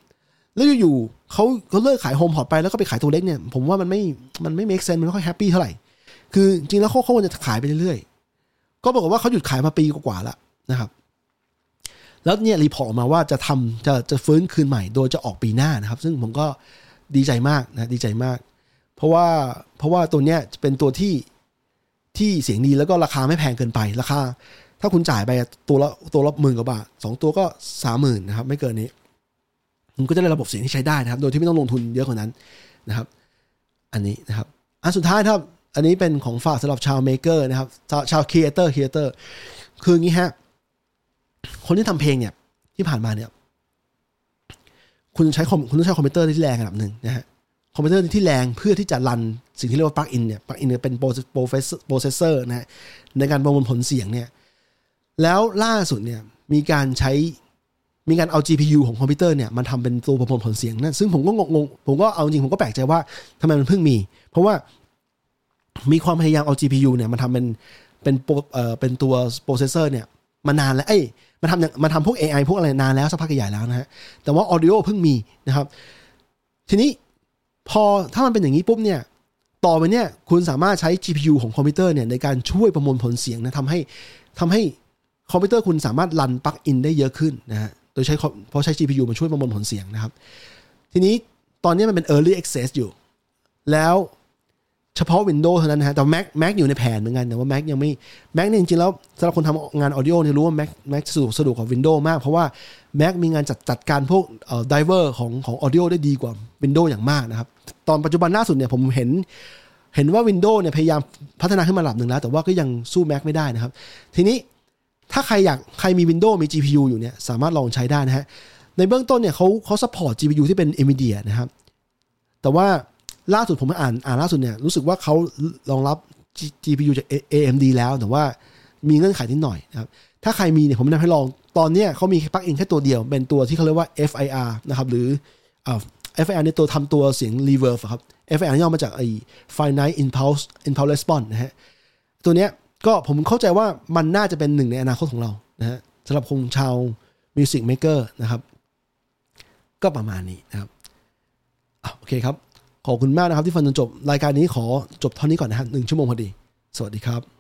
แล้วอยู่ๆเขาเขาเลิกขาย HomePod ไปแล้วก็ไปขายตัวเล็กเนี่ย ผมว่ามันไม่มันไม่ make sense มันไม่ค่อย happy เท่าไหร่ คือจริงแล้วเขาเขาควรจะขายไปเรื่อยๆ ก็บอกว่าเขาหยุดขายมาปีกว่าๆแล้วนะครับ แล้วเนี่ย report ออกมาว่าจะทำจะจะฟื้นคืนใหม่ โดยจะออกปีหน้านะครับ ซึ่งผมก็ดีใจมากนะดีใจมาก เพราะว่าเพราะว่าตัวเนี้ยเป็นตัวที่ที่เสียงดีแล้วก็ราคาไม่แพงเกินไปราคา ถ้าคุณจ่ายไปตัวละตัวละหมื่นกว่าบาทสองตัวก็สามหมื่นนะครับ ไม่เกินนี้ คุณก็จะได้ระบบเสียงที่ใช้ได้นะครับ โดยที่ไม่ต้องลงทุนเยอะกว่านั้นนะครับ อันนี้นะครับ อันสุดท้ายครับ อันนี้เป็นของฝากสำหรับชาว maker นะครับ ชาวชาว creator creator คืออย่างนี้ฮะ คนที่ทำเพลงเนี่ย ที่ผ่านมาเนี่ย คุณใช้คอมคุณต้องใช้คอมพิวเตอร์ที่แรงระดับหนึ่งนะฮะคอมพิวเตอร์ที่แรงเพื่อที่จะ run สิ่งที่เรียกว่า plug-in เนี่ย plug-in เนี่ยเป็น processor นะฮะในการประมวลผลเสียงเนี่ย แล้วล่าสุดเนี่ยมีการใช้ มีการเอา GPU ของคอมพิวเตอร์เนี่ยมันทำเป็นตัวประมวลผลเสียงนั่นซึ่งผมก็งงผมก็เอาจริงผมก็แปลกใจว่าทำไมมันเพิ่งมี เพราะว่ามีความพยายามเอา GPU เนี่ยมันทำเป็นเป็นโปเอ่อเป็นตัว processor เนี่ยมานานแล้ว เอ้ยมันทำอย่างมันทำพวก AI พวกอะไรนานแล้วสักพักใหญ่แล้วนะฮะ แต่ว่า audio เพิ่งมีนะครับ ทีนี้พอถ้ามันเป็นอย่างนี้ปุ๊บเนี่ย ต่อไปเนี่ยคุณสามารถใช้ GPU ของคอมพิวเตอร์เนี่ยในการช่วยประมวลผลเสียงนะทำให้ทำให้คอมพิวเตอร์คุณสามารถรันปลั๊กอินได้เยอะขึ้นนะฮะ โดยใช้คอมเพราะใช้ GPU มาช่วยประมวลผลเสียงนะครับ ทีนี้ตอนนี้มันเป็น early access อยู่ แล้วเฉพาะ Windows เท่านั้นนะฮะแต่ Mac Mac อยู่ในแผนเหมือนกันแต่ว่า Mac ยังไม่ Mac เนี่ยจริงๆแล้วสำหรับคนทำงาน audio เนี่ยรู้ว่า Mac Mac สะดวกสะดวกกว่า Windows มาก เพราะว่า Mac มีงานจัดจัดการพวกเอ่อ driver ของของ audio ได้ดีกว่า Windows อย่างมากนะครับ ตอนปัจจุบันล่าสุดเนี่ยผมเห็นเห็นว่า Windows เนี่ยพยายามพัฒนาขึ้นมาระดับหนึ่งแล้ว แต่ว่าก็ยังสู้ Mac ไม่ได้นะครับ ทีนี้ ถ้าใครอยากใครมี Windows มี GPU อยู่เนี่ยสามารถลองใช้ได้นะฮะ ในเบื้องต้นเนี่ยเขาเขา support GPU ที่เป็น NVIDIA นะครับ แต่ว่าล่าสุดผมอ่านอ่านล่าสุดเนี่ยรู้สึกว่าเขารองรับ GPU จาก AMD แล้วแต่ว่ามีเงื่อนไขนิดหน่อยนะครับ ถ้าใครมีเนี่ยผมแนะนำให้ลอง ตอนเนี้ยเขามีปลั๊กอินแค่ตัวเดียว เป็นตัวที่เขาเรียกว่า FIR นะครับ หรืออ่า FIR ในตัวทำตัวเสียง reverb อะครับ FIR ย่อมาจากไอ้ finite impulse impulse response นะฮะ ตัวเนี้ย ก็ผมเข้าใจว่ามันน่าจะเป็นหนึ่งในอนาคตของเรานะฮะสำหรับคงชาว music maker นะครับ ก็ประมาณนี้นะครับอโอเคครับ ขอบคุณมากนะครับที่ฟังจนจบ รายการนี้ขอจบเท่านี้ก่อนนะครับหนึ่งชั่วโมงพอดี สวัสดีครับ